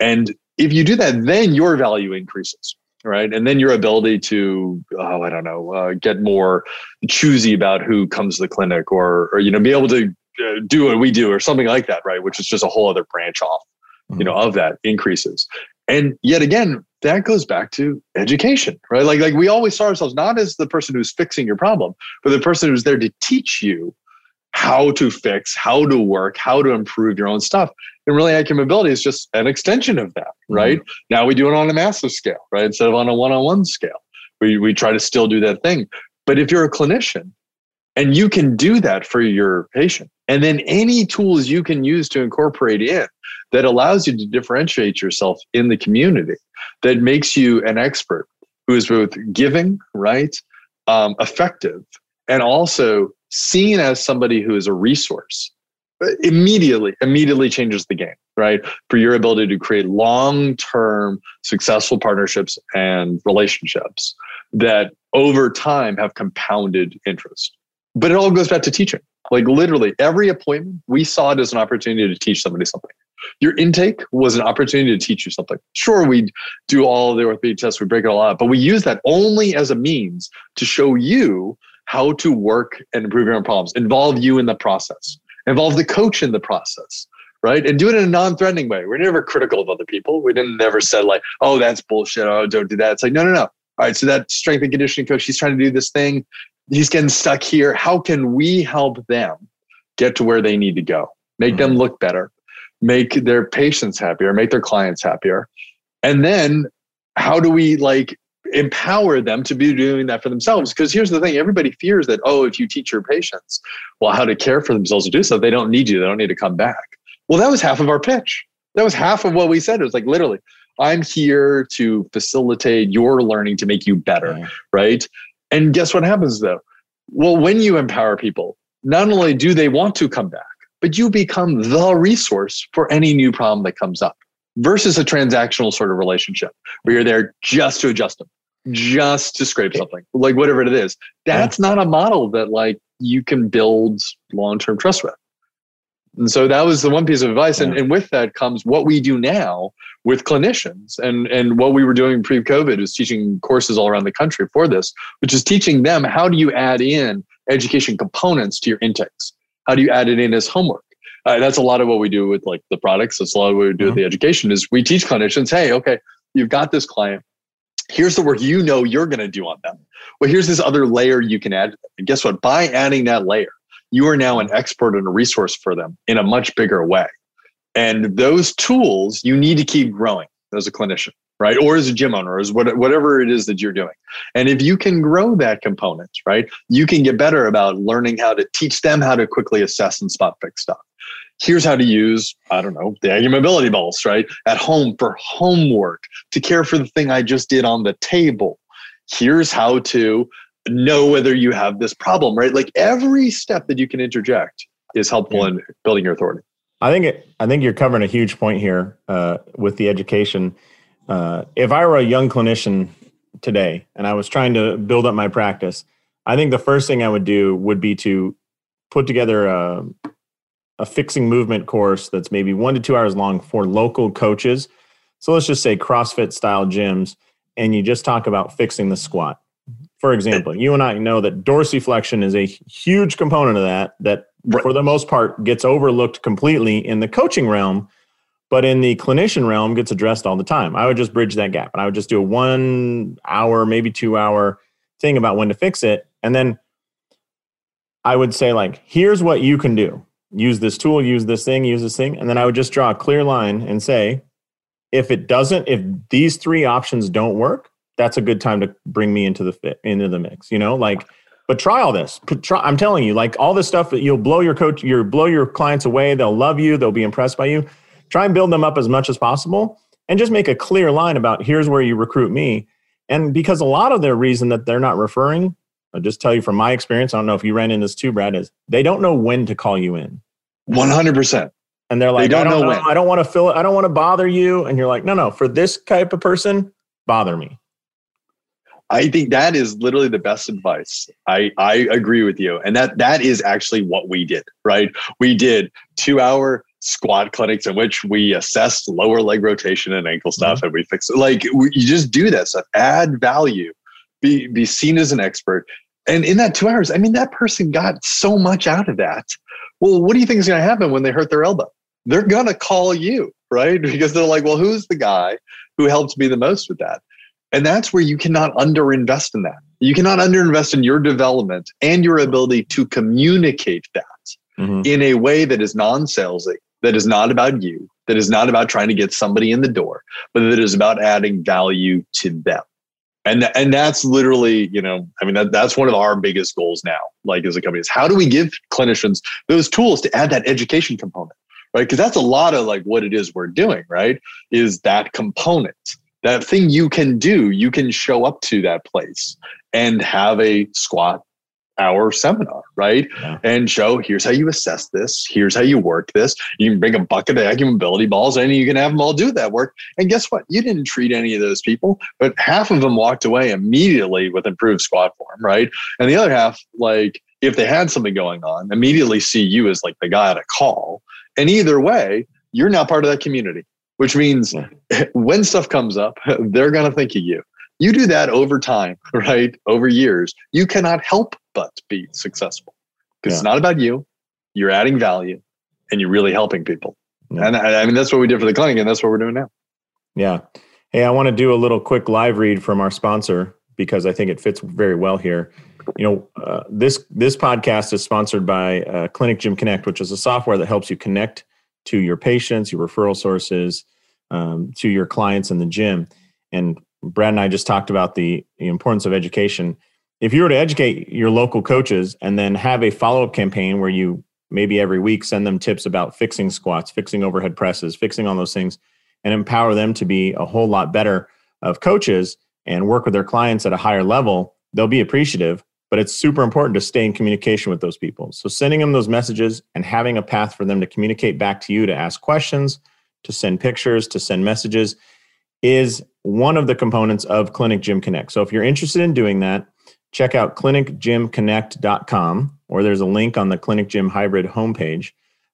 And if you do that then your value increases right? And then your ability to oh i don't know uh, get more choosy about who comes to the clinic or or you know be able to uh, do what we do or something like that right? Which is just a whole other branch off mm-hmm. you know of that increases. And yet again that goes back to education right? Like like we always saw ourselves not as the person who's fixing your problem but the person who's there to teach you how to fix how to work how to improve your own stuff and really AcuMobility is just an extension of that mm-hmm. right mm-hmm. now we do it on a massive scale right instead of on a one-on-one scale we, we try to still do that thing but if you're a clinician and you can do that for your patient and then any tools you can use to incorporate in that allows you to differentiate yourself in the community, that makes you an expert who is both giving, right, um, effective, and also seen as somebody who is a resource uh, immediately immediately changes the game right for your ability to create long-term successful partnerships and relationships that over time have compounded interest but it all goes back to teaching like literally every appointment, we saw it as an opportunity to teach somebody something. Your intake was an opportunity to teach you something. Sure, we do all the orthopedic tests, we break it all out, but we use that only as a means to show you how to work and improve your own problems, involve you in the process, involve the coach in the process, right? And do it in a non-threatening way. We're never critical of other people. We didn't never said like, oh, that's bullshit. Oh, don't do that. It's like, no, no, no. All right, so that strength and conditioning coach, he's trying to do this thing he's getting stuck here. How can we help them get to where they need to go? Make mm-hmm. them look better, make their patients happier, make their clients happier. And then how do we like empower them to be doing that for themselves? Because here's the thing everybody fears that, oh, if you teach your patients, well, how to care for themselves to do so, they don't need you, they don't need to come back. Well, that was half of our pitch. That was half of what we said. It was like literally, I'm here to facilitate your learning to make you better, yeah. right? And guess what happens though? Well, when you empower people, not only do they want to come back, but you become the resource for any new problem that comes up versus a transactional sort of relationship where you're there just to adjust them, just to scrape something, like whatever it is. That's not a model that like you can build long-term trust with. And so that was the one piece of advice. And, and with that comes what we do now with clinicians. And, and what we were doing pre COVID is teaching courses all around the country for this, which is teaching them how do you add in education components to your intakes? How do you add it in as homework? Uh, that's a lot of what we do with like the products. That's a lot of what we do mm-hmm. with the education is we teach clinicians, hey, okay, you've got this client. Here's the work you know you're going to do on them. Well, here's this other layer you can add. And guess what? By adding that layer, you are now an expert and a resource for them in a much bigger way. And those tools you need to keep growing as a clinician, right? Or as a gym owner, or as whatever it is that you're doing. And if you can grow that component, right, you can get better about learning how to teach them how to quickly assess and spot fix stuff. Here's how to use, I don't know, the AcuMobility balls, right? At home for homework, to care for the thing I just did on the table. Here's how to know whether you have this problem, right? Like every step that you can interject is helpful yeah. in building your authority. I think it, I think you're covering a huge point here uh, with the education. Uh, if I were a young clinician today and I was trying to build up my practice, I think the first thing I would do would be to put together a, a fixing movement course that's maybe one to two hours long for local coaches. So let's just say CrossFit style gyms, and you just talk about fixing the squat mm-hmm. for example, you and I know that dorsiflexion is a huge component of that, that right. for the most part gets overlooked completely in the coaching realm, but in the clinician realm gets addressed all the time. I would just bridge that gap and I would just do a one hour, maybe two hour thing about when to fix it. And then I would say, like, here's what you can do. Use this tool, use this thing, use this thing. And then I would just draw a clear line and say, if it doesn't, if these three options don't work, that's a good time to bring me into the fit, into the mix, you know, like, but try all this. Try, I'm telling you, like all this stuff that you'll blow your coach, you'll blow your clients away. They'll love you. They'll be impressed by you. Try and build them up as much as possible and just make a clear line about here's where you recruit me. And because a lot of their reason that they're not referring, I'll just tell you from my experience, I don't know if you ran into this too, Brad, is they don't know when to call you in. 100%. And they're like, they don't I don't know, know I don't want to fill it. I don't want to bother you. And you're like, no, no, for this type of person, bother me. I think that is literally the best advice. I, I agree with you. And that that is actually what we did, right? We did two hour squat clinics in which we assessed lower leg rotation and ankle stuff mm-hmm. and we fixed it. Like we, you just do that stuff, add value, be, be seen as an expert. And in that two hours, I mean, that person got so much out of that. Well, what do you think is going to happen when they hurt their elbow? They're going to call you, right? Because they're like, well, who's the guy who helped me the most with that? And that's where you cannot underinvest in that. You cannot underinvest in your development and your ability to communicate that mm-hmm. in a way that is non salesy, that is not about you, that is not about trying to get somebody in the door, but that is about adding value to them. And, and that's literally, you know, I mean, that, that's one of our biggest goals now, like as a company, is how do we give clinicians those tools to add that education component, right? Because that's a lot of like what it is we're doing, right? Is that component that thing you can do, you can show up to that place and have a squat hour seminar, right? Yeah. And show here's how you assess this, here's how you work this. You can bring a bucket of AcuMobility balls and you can have them all do that work. And guess what? You didn't treat any of those people, but half of them walked away immediately with improved squat form, right? And the other half, like if they had something going on, immediately see you as like the guy at a call. And either way, you're now part of that community which means yeah. when stuff comes up, they're going to think of you. You do that over time, right? Over years, you cannot help but be successful because yeah. it's not about you. You're adding value and you're really helping people. Yeah. And I, I mean, that's what we did for the clinic and that's what we're doing now. Yeah. Hey, I want to do a little quick live read from our sponsor because I think it fits very well here. You know, uh, this this podcast is sponsored by uh, Clinic Gym Connect, which is a software that helps you connect to your patients, your referral sources, um, to your clients in the gym. And Brad and I just talked about the, importance of education. If you were to educate your local coaches and then have a follow up campaign where you maybe every week send them tips about fixing squats, fixing overhead presses, fixing all those things, and empower them to be a whole lot better of coaches and work with their clients at a higher level, they'll be appreciative. But it's super important to stay in communication with those people. So sending them those messages and having a path for them to communicate back to you to ask questions, to send pictures, to send messages is one of the components of Clinic Gym Connect. So if you're interested in doing that, check out clinicgymconnect.com or there's a link on the Clinic Gym Hybrid homepage.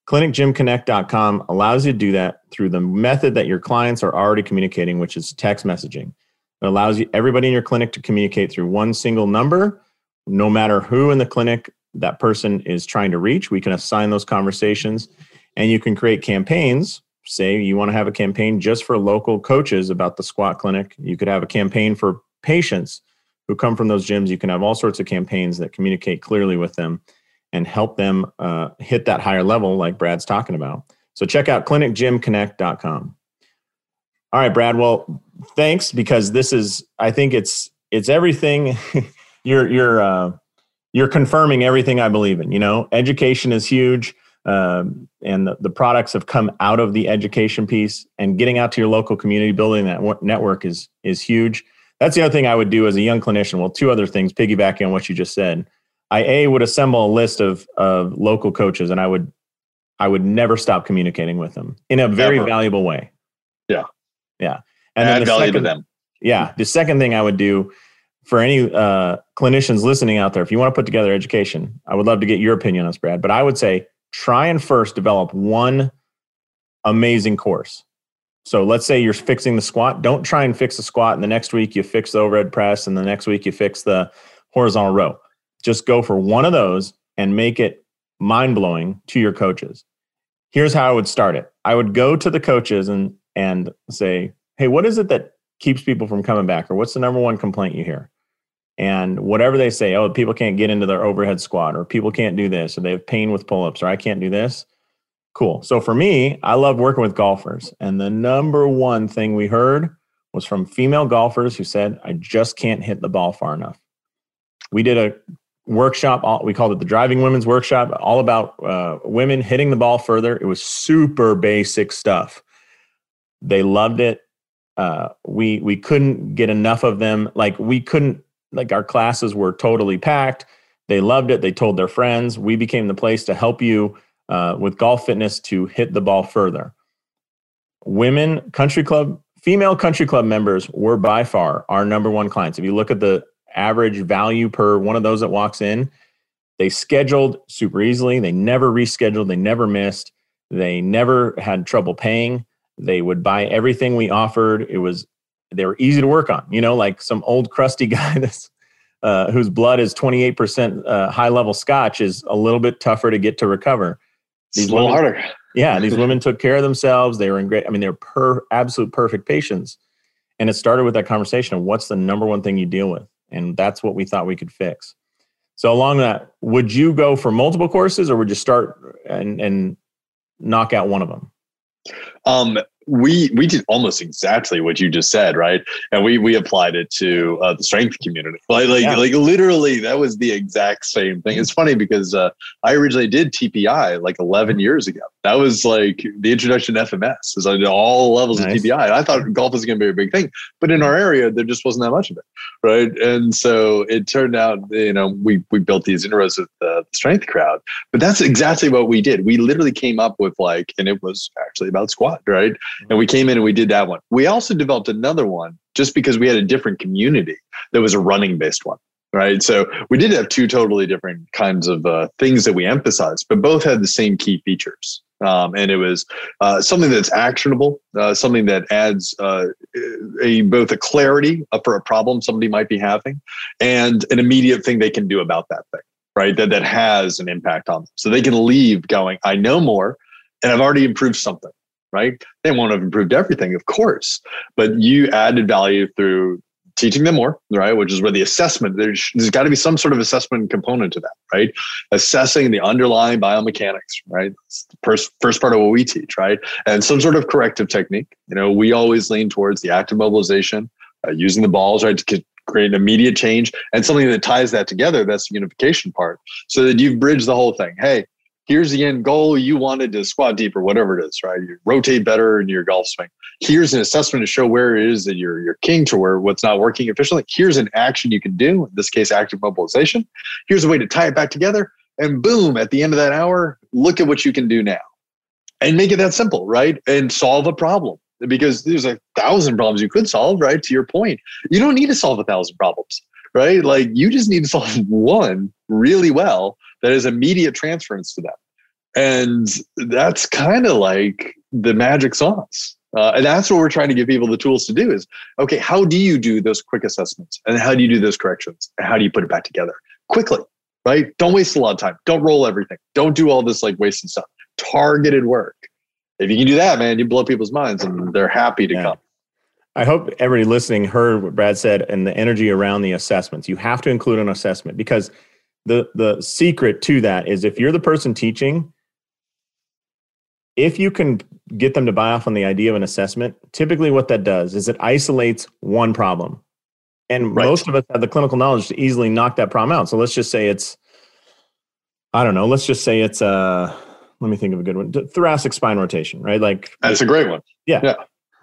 ClinicGymConnect.com allows you to do that through the method that your clients are already communicating, which is text messaging. It allows you everybody in your clinic to communicate through one single number, no matter who in the clinic that person is trying to reach. We can assign those conversations and you can create campaigns say you want to have a campaign just for local coaches about the squat clinic. You could have a campaign for patients who come from those gyms. You can have all sorts of campaigns that communicate clearly with them and help them uh, hit that higher level, like Brad's talking about. So check out clinicgymconnect.com. All right, Brad. Well, thanks because this is. I think it's it's everything. you're you're uh, you're confirming everything I believe in. You know, education is huge um, and the, the, products have come out of the education piece and getting out to your local community building that network is is huge. That's the other thing i would do as a young clinician. Well two other things piggybacking on what you just said. I a would assemble a list of of local coaches and i would i would never stop communicating with them in a very Ever. valuable way. Yeah. Yeah. And Add then the value second, to them. Yeah. The second thing i would do for any uh, clinicians listening out there if you want to put together education i would love to get your opinion on this brad but i would say try and first develop one amazing course. So let's say you're fixing the squat. Don't try and fix the squat, and the next week you fix the overhead press, and the next week you fix the horizontal row. Just go for one of those and make it mind blowing to your coaches. Here's how I would start it. I would go to the coaches and and say, "Hey, what is it that keeps people from coming back, or what's the number one complaint you hear?" And whatever they say, oh, people can't get into their overhead squat, or people can't do this, or they have pain with pull ups, or I can't do this. Cool. So for me, I love working with golfers. And the number one thing we heard was from female golfers who said, I just can't hit the ball far enough. We did a workshop, we called it the Driving Women's Workshop, all about uh, women hitting the ball further. It was super basic stuff. They loved it. Uh, we we couldn't get enough of them. Like we couldn't like our classes were totally packed. They loved it. They told their friends. We became the place to help you uh, with golf fitness to hit the ball further. Women country club, female country club members were by far our number one clients. If you look at the average value per one of those that walks in, they scheduled super easily. They never rescheduled. They never missed. They never had trouble paying. They would buy everything we offered. It was they were easy to work on. You know, like some old crusty guy that's uh, whose blood is 28% uh, high level scotch is a little bit tougher to get to recover. These a little women, harder. Yeah, these women took care of themselves. They were in great. I mean, they're per absolute perfect patients. And it started with that conversation of what's the number one thing you deal with, and that's what we thought we could fix. So along that, would you go for multiple courses, or would you start and and knock out one of them? Um, we we did almost exactly what you just said, right? And we we applied it to uh, the strength community. Like like yeah. like literally, that was the exact same thing. It's funny because uh, I originally did TPI like 11 years ago. That was like the introduction to FMS. Is like all levels nice. of TPI. I thought golf was going to be a big thing, but in our area, there just wasn't that much of it, right? And so it turned out, you know, we we built these inroads with the strength crowd. But that's exactly what we did. We literally came up with like, and it was actually about squat, right? And we came in and we did that one. We also developed another one just because we had a different community that was a running based one. Right. So we did have two totally different kinds of uh, things that we emphasized, but both had the same key features. Um, and it was uh, something that's actionable, uh, something that adds uh, a both a clarity for a problem somebody might be having, and an immediate thing they can do about that thing, right? That that has an impact on them, so they can leave going, "I know more, and I've already improved something." Right? They won't have improved everything, of course, but you added value through teaching them more, right? Which is where the assessment, there's, there's got to be some sort of assessment component to that, right? Assessing the underlying biomechanics, right? First, first part of what we teach, right? And some sort of corrective technique. You know, we always lean towards the active mobilization, uh, using the balls, right, to create an immediate change and something that ties that together. That's the unification part. So that you've bridged the whole thing. Hey, here's the end goal. You wanted to squat deeper, whatever it is, right? You rotate better in your golf swing. Here's an assessment to show where it is that you're you're kinked or where what's not working efficiently. Here's an action you can do. In this case, active mobilization. Here's a way to tie it back together. And boom, at the end of that hour, look at what you can do now. And make it that simple, right? And solve a problem. Because there's a thousand problems you could solve, right? To your point. You don't need to solve a thousand problems, right? Like you just need to solve one really well that is immediate transference to them. And that's kind of like the magic sauce. Uh, and that's what we're trying to give people the tools to do is okay, how do you do those quick assessments? And how do you do those corrections? And how do you put it back together quickly? Right? Don't waste a lot of time. Don't roll everything. Don't do all this like wasted stuff. Targeted work. If you can do that, man, you blow people's minds and they're happy to yeah. come. I hope everybody listening heard what Brad said and the energy around the assessments. You have to include an assessment because the the secret to that is if you're the person teaching if you can get them to buy off on the idea of an assessment typically what that does is it isolates one problem. And right. most of us have the clinical knowledge to easily knock that problem out. So let's just say it's i don't know let's just say it's uh let me think of a good one thoracic spine rotation right? Like that's a great one. Yeah. Yeah.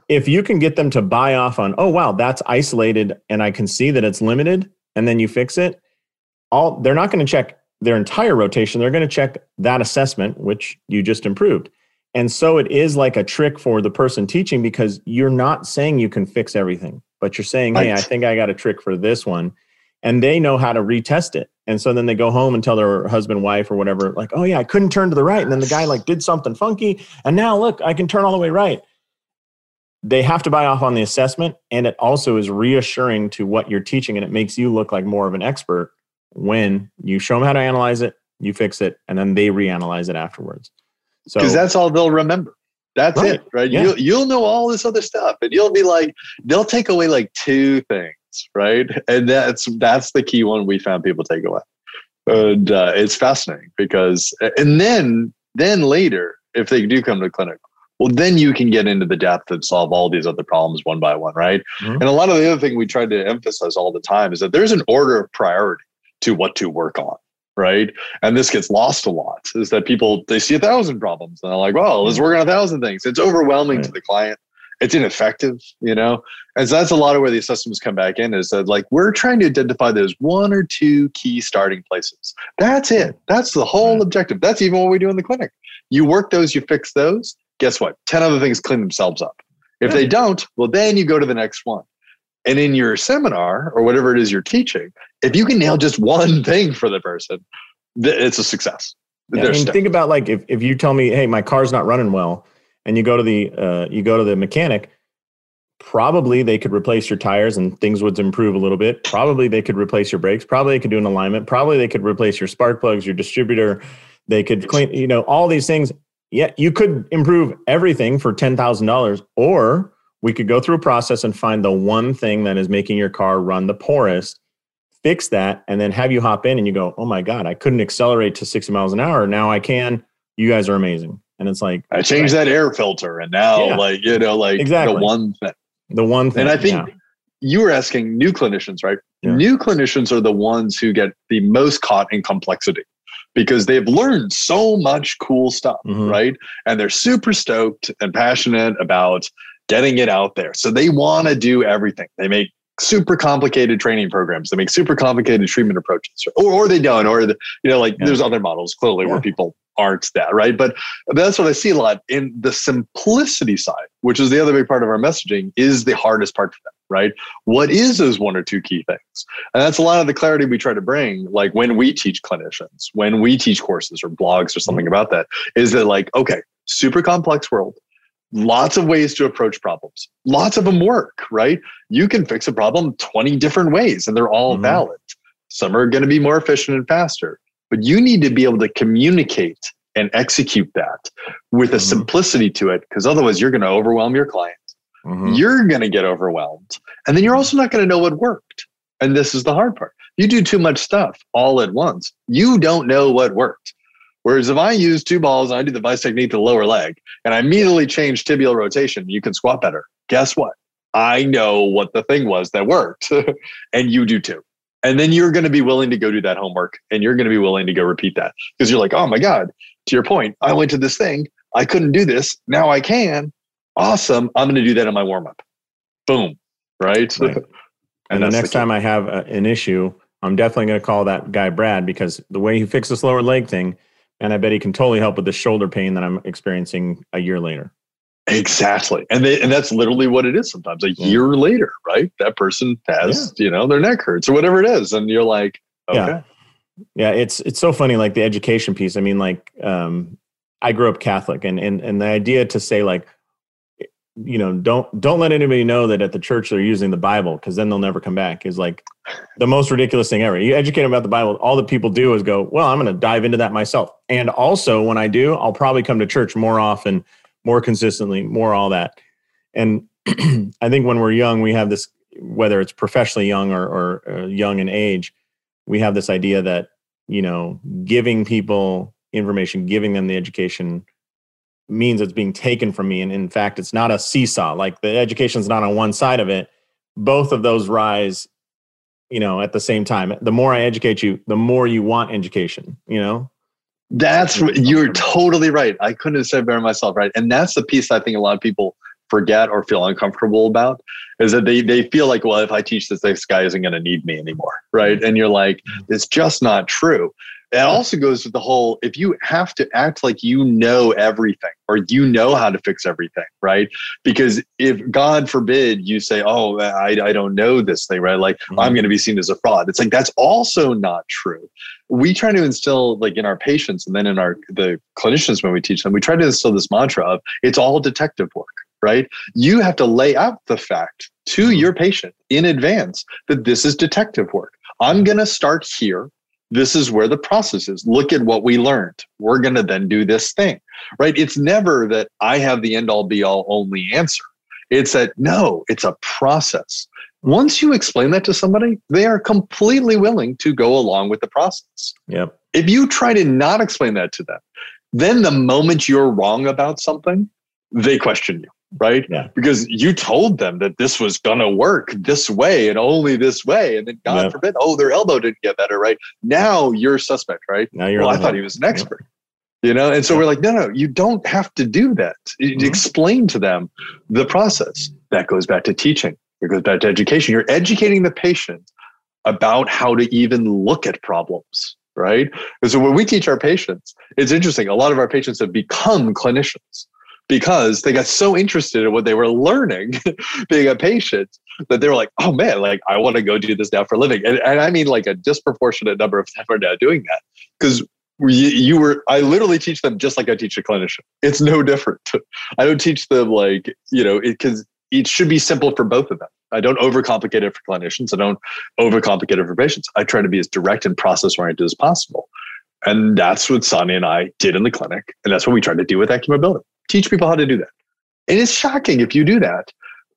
If you can get them to buy off on oh wow that's isolated and i can see that it's limited and then you fix it all they're not going to check their entire rotation. They're going to check that assessment, which you just improved. And so it is like a trick for the person teaching because you're not saying you can fix everything, but you're saying, hey, I think I got a trick for this one. And they know how to retest it. And so then they go home and tell their husband, wife, or whatever, like, oh, yeah, I couldn't turn to the right. And then the guy like did something funky. And now look, I can turn all the way right. They have to buy off on the assessment. And it also is reassuring to what you're teaching. And it makes you look like more of an expert when you show them how to analyze it, you fix it, and then they reanalyze it afterwards. So because that's all they'll remember. That's right. it, right? Yeah. You'll you'll know all this other stuff, and you'll be like, they'll take away like two things, right? And that's that's the key one we found people take away, and uh, it's fascinating because, and then then later, if they do come to clinic, well, then you can get into the depth and solve all these other problems one by one, right? Mm-hmm. And a lot of the other thing we try to emphasize all the time is that there's an order of priority to what to work on, right? And this gets lost a lot is that people they see a thousand problems and they're like, well, let's mm. work on a thousand things. It's overwhelming right. to the client. It's ineffective, you know? And so that's a lot of where the systems come back in is that like we're trying to identify those one or two key starting places. That's it. Mm. That's the whole mm. objective. That's even what we do in the clinic. You work those, you fix those, guess what? 10 other things clean themselves up. If they don't, well, then you go to the next one. And in your seminar or whatever it is you're teaching, if you can nail just one thing for the person, it's a success. Yeah, I mean, think about like if, if you tell me, hey, my car's not running well, and you go to the uh, you go to the mechanic, probably they could replace your tires and things would improve a little bit. Probably they could replace your brakes. Probably they could do an alignment. Probably they could replace your spark plugs, your distributor. They could clean, you know, all these things yeah, you could improve everything for $10,000 or we could go through a process and find the one thing that is making your car run the poorest, fix that, and then have you hop in and you go, oh my God, I couldn't accelerate to 60 miles an hour. Now I can. You guys are amazing. And it's like, I changed right. that air filter and now, yeah. like, you know, like exactly. the one thing. The one thing. And I think yeah. you were asking new clinicians, right? Yeah. New clinicians are the ones who get the most caught in complexity because they've learned so much cool stuff, mm-hmm. right? And they're super stoked and passionate about getting it out there. So they want to do everything. They make super complicated training programs. They make super complicated treatment approaches, or, or they don't, or the, you know, like yeah. there's other models clearly yeah. where people aren't that, right? But that's what I see a lot in the simplicity side, which is the other big part of our messaging, is the hardest part for them right? What is those one or two key things? And that's a lot of the clarity we try to bring, like when we teach clinicians, when we teach courses or blogs or something mm-hmm. about that, is that like, okay, super complex world, lots of ways to approach problems, lots of them work, right? You can fix a problem 20 different ways and they're all mm-hmm. valid. Some are going to be more efficient and faster, but you need to be able to communicate and execute that with a mm-hmm. simplicity to it because otherwise you're going to overwhelm your client mm-hmm. you're going to get overwhelmed. And then you're also not going to know what worked. And this is the hard part. You do too much stuff all at once. You don't know what worked. Whereas if I use two balls and I do the vice technique to the lower leg and I immediately change tibial rotation, you can squat better. Guess what? I know what the thing was that worked, and you do too. And then you're going to be willing to go do that homework and you're going to be willing to go repeat that because you're like, oh my God, to your point, I went to this thing. I couldn't do this. Now I can awesome. I'm going to do that in my warm up. Boom. Right. right. and, the next the time I have a, an issue, I'm definitely going to call that guy Brad because the way he fixed this lower leg thing, and I bet he can totally help with the shoulder pain that I'm experiencing a year later. Exactly. And they, and that's literally what it is sometimes. A yeah. year later, right? That person has, yeah. you know, their neck hurts or whatever it is. And you're like, okay. Yeah. Yeah, it's it's so funny, like the education piece. I mean, like um, I grew up Catholic, and and and the idea to say like, you know don't don't let anybody know that at the church they're using the bible because then they'll never come back is like the most ridiculous thing ever. You educate them about the bible all that people do is go well i'm going to dive into that myself. And also when i do i'll probably come to church more often more consistently more all that. And i think when we're young we have this whether it's professionally young or, or uh, young in age we have this idea that you know giving people information giving them the education means it's being taken from me. And in fact, it's not a seesaw. Like the education's not on one side of it. Both of those rise, you know, at the same time. The more I educate you, the more you want education, you know? That's you're totally right. I couldn't have said better myself, right? And that's the piece I think a lot of people forget or feel uncomfortable about is that they they feel like, well, if I teach this, this guy isn't going to need me anymore, right? And you're like, mm-hmm. it's just not true. It also goes with the whole if you have to act like you know everything or you know how to fix everything, right? Because if God forbid you say, Oh, I, I don't know this thing, right? Like mm-hmm. I'm going to be seen as a fraud. It's like that's also not true. We try to instill like in our patients and then in our the clinicians when we teach them, we try to instill this mantra of it's all detective work, right? You have to lay out the fact to mm-hmm. your patient in advance that this is detective work. I'm going to start here this is where the process is. Look at what we learned. We're going to then do this thing, right? It's never that I have the end all be all only answer. It's that no, it's a process. Once you explain that to somebody, they are completely willing to go along with the process. Yep. If you try to not explain that to them, Then the moment you're wrong about something, they question you, right? Yeah. Because you told them that this was going to work this way and only this way. And then God forbid, oh, their elbow didn't get better, right? Now you're a suspect, right? Now you're well, I thought he was an expert. You know, and so we're like, no, no, you don't have to do that. Mm-hmm. Explain to them the process. That goes back to teaching. It goes back to education. You're educating the patient about how to even look at problems, right? And so when we teach our patients, it's interesting. A lot of our patients have become clinicians because they got so interested in what they were learning being a patient that they were like, oh man, like I want to go do this now for a living. And, and I mean like a disproportionate number of them are now doing that because you were i literally teach them just like i teach a clinician it's no different i don't teach them like you know because it, it should be simple for both of them i don't overcomplicate it for clinicians i don't overcomplicate it for patients i try to be as direct and process oriented as possible and that's what Sonny and I did in the clinic. And that's what we tried to do with Acumobility. Mobility. Teach people how to do that. And it's shocking if you do that.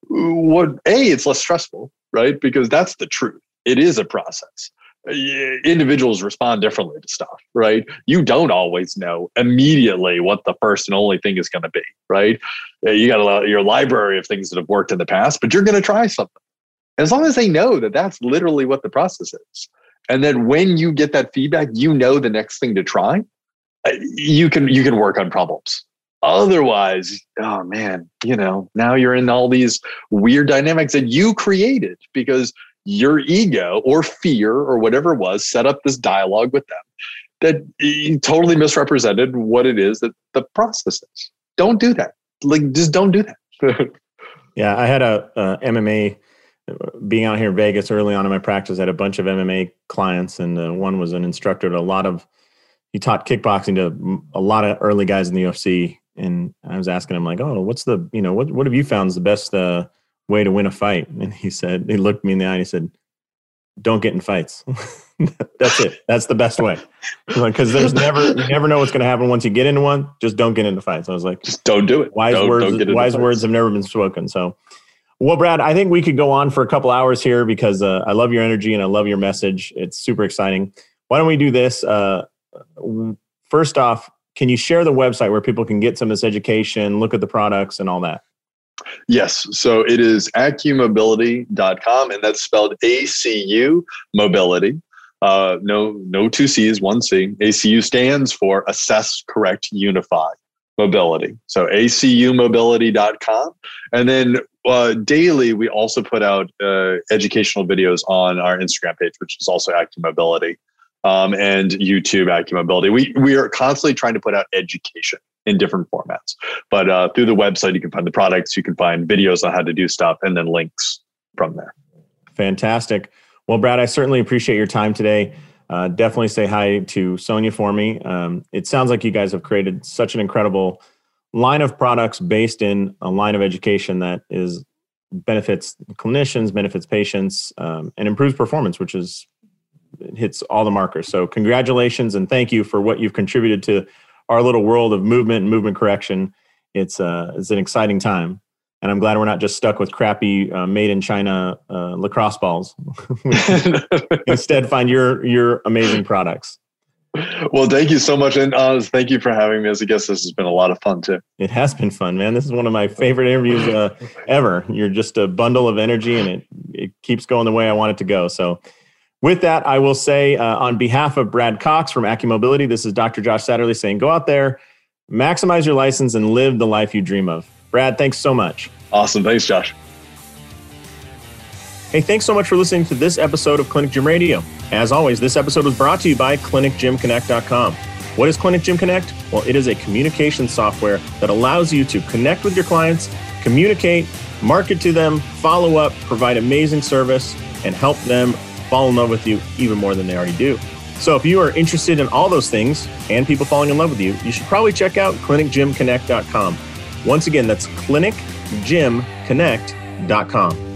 What A, it's less stressful, right? Because that's the truth. It is a process individuals respond differently to stuff, right? You don't always know immediately what the first and only thing is going to be, right? You got a, your library of things that have worked in the past, but you're going to try something. As long as they know that that's literally what the process is. And then when you get that feedback, you know the next thing to try. Uh, you can you can work on problems. Otherwise, oh man, you know, now you're in all these weird dynamics that you created because your ego or fear or whatever it was set up this dialogue with them that totally misrepresented what it is that the process is. Don't do that. Like, just don't do that. yeah, I had a, a, MMA being out here in Vegas early on in my practice. I had a bunch of MMA clients, and uh, one was an instructor at a lot of. He taught kickboxing to a lot of early guys in the UFC, and I was asking him like, "Oh, what's the you know what what have you found is the best uh, way to win a fight. And he said, he looked me in the eye and he said, don't get in fights. That's it. That's the best way. Because there's never, you never know what's going to happen once you get into one. Just don't get into fights. I was like, just don't do it. Wise don't, words, don't wise words have never been spoken. So, well, Brad, I think we could go on for a couple hours here because uh, I love your energy and I love your message. It's super exciting. Why don't we do this? Uh, first off, can you share the website where people can get some of this education, look at the products, and all that? Yes. So it is acumobility.com, and that's spelled A C U mobility. Uh, no, no two C's, one C. ACU stands for Assess, Correct, Unify Mobility. So acumobility.com. And then uh, daily, we also put out uh, educational videos on our Instagram page, which is also AcuMobility, um, and YouTube AcuMobility. We, we are constantly trying to put out education in different formats. But uh, through the website, you can find the products, you can find videos on how to do stuff, and then links from there. Fantastic. Well, Brad, I certainly appreciate your time today. Uh, definitely say hi to Sonia for me. Um, it sounds like you guys have created such an incredible line of products based in a line of education that is benefits clinicians, benefits patients, um, and improves performance, which is hits all the markers. So, congratulations and thank you for what you've contributed to our little world of movement and movement correction. It's uh, it's an exciting time, and I'm glad we're not just stuck with crappy uh, made in China uh, lacrosse balls. Instead, find your your amazing products. Well, thank you so much, and uh, thank you for having me as a guest. This has been a lot of fun too. It has been fun, man. This is one of my favorite interviews uh, ever. You're just a bundle of energy, and it it keeps going the way I want it to go. So with that, I will say uh, on behalf of Brad Cox from AcuMobility, this is Dr. Josh Satterley saying go out there, maximize your license, and live the life you dream of. Brad, thanks so much. Awesome. Thanks, Josh. Hey, thanks so much for listening to this episode of Clinic Gym Radio. As always, this episode was brought to you by ClinicGymConnect.com. What is Clinic Gym Connect? Well, it is a communication software that allows you to connect with your clients, communicate, market to them, follow up, provide amazing service, and help them fall in love with you even more than they already do. So if you are interested in all those things and people falling in love with you, you should probably check out clinicgymconnect.com. Once again, that's clinicgymconnect.com.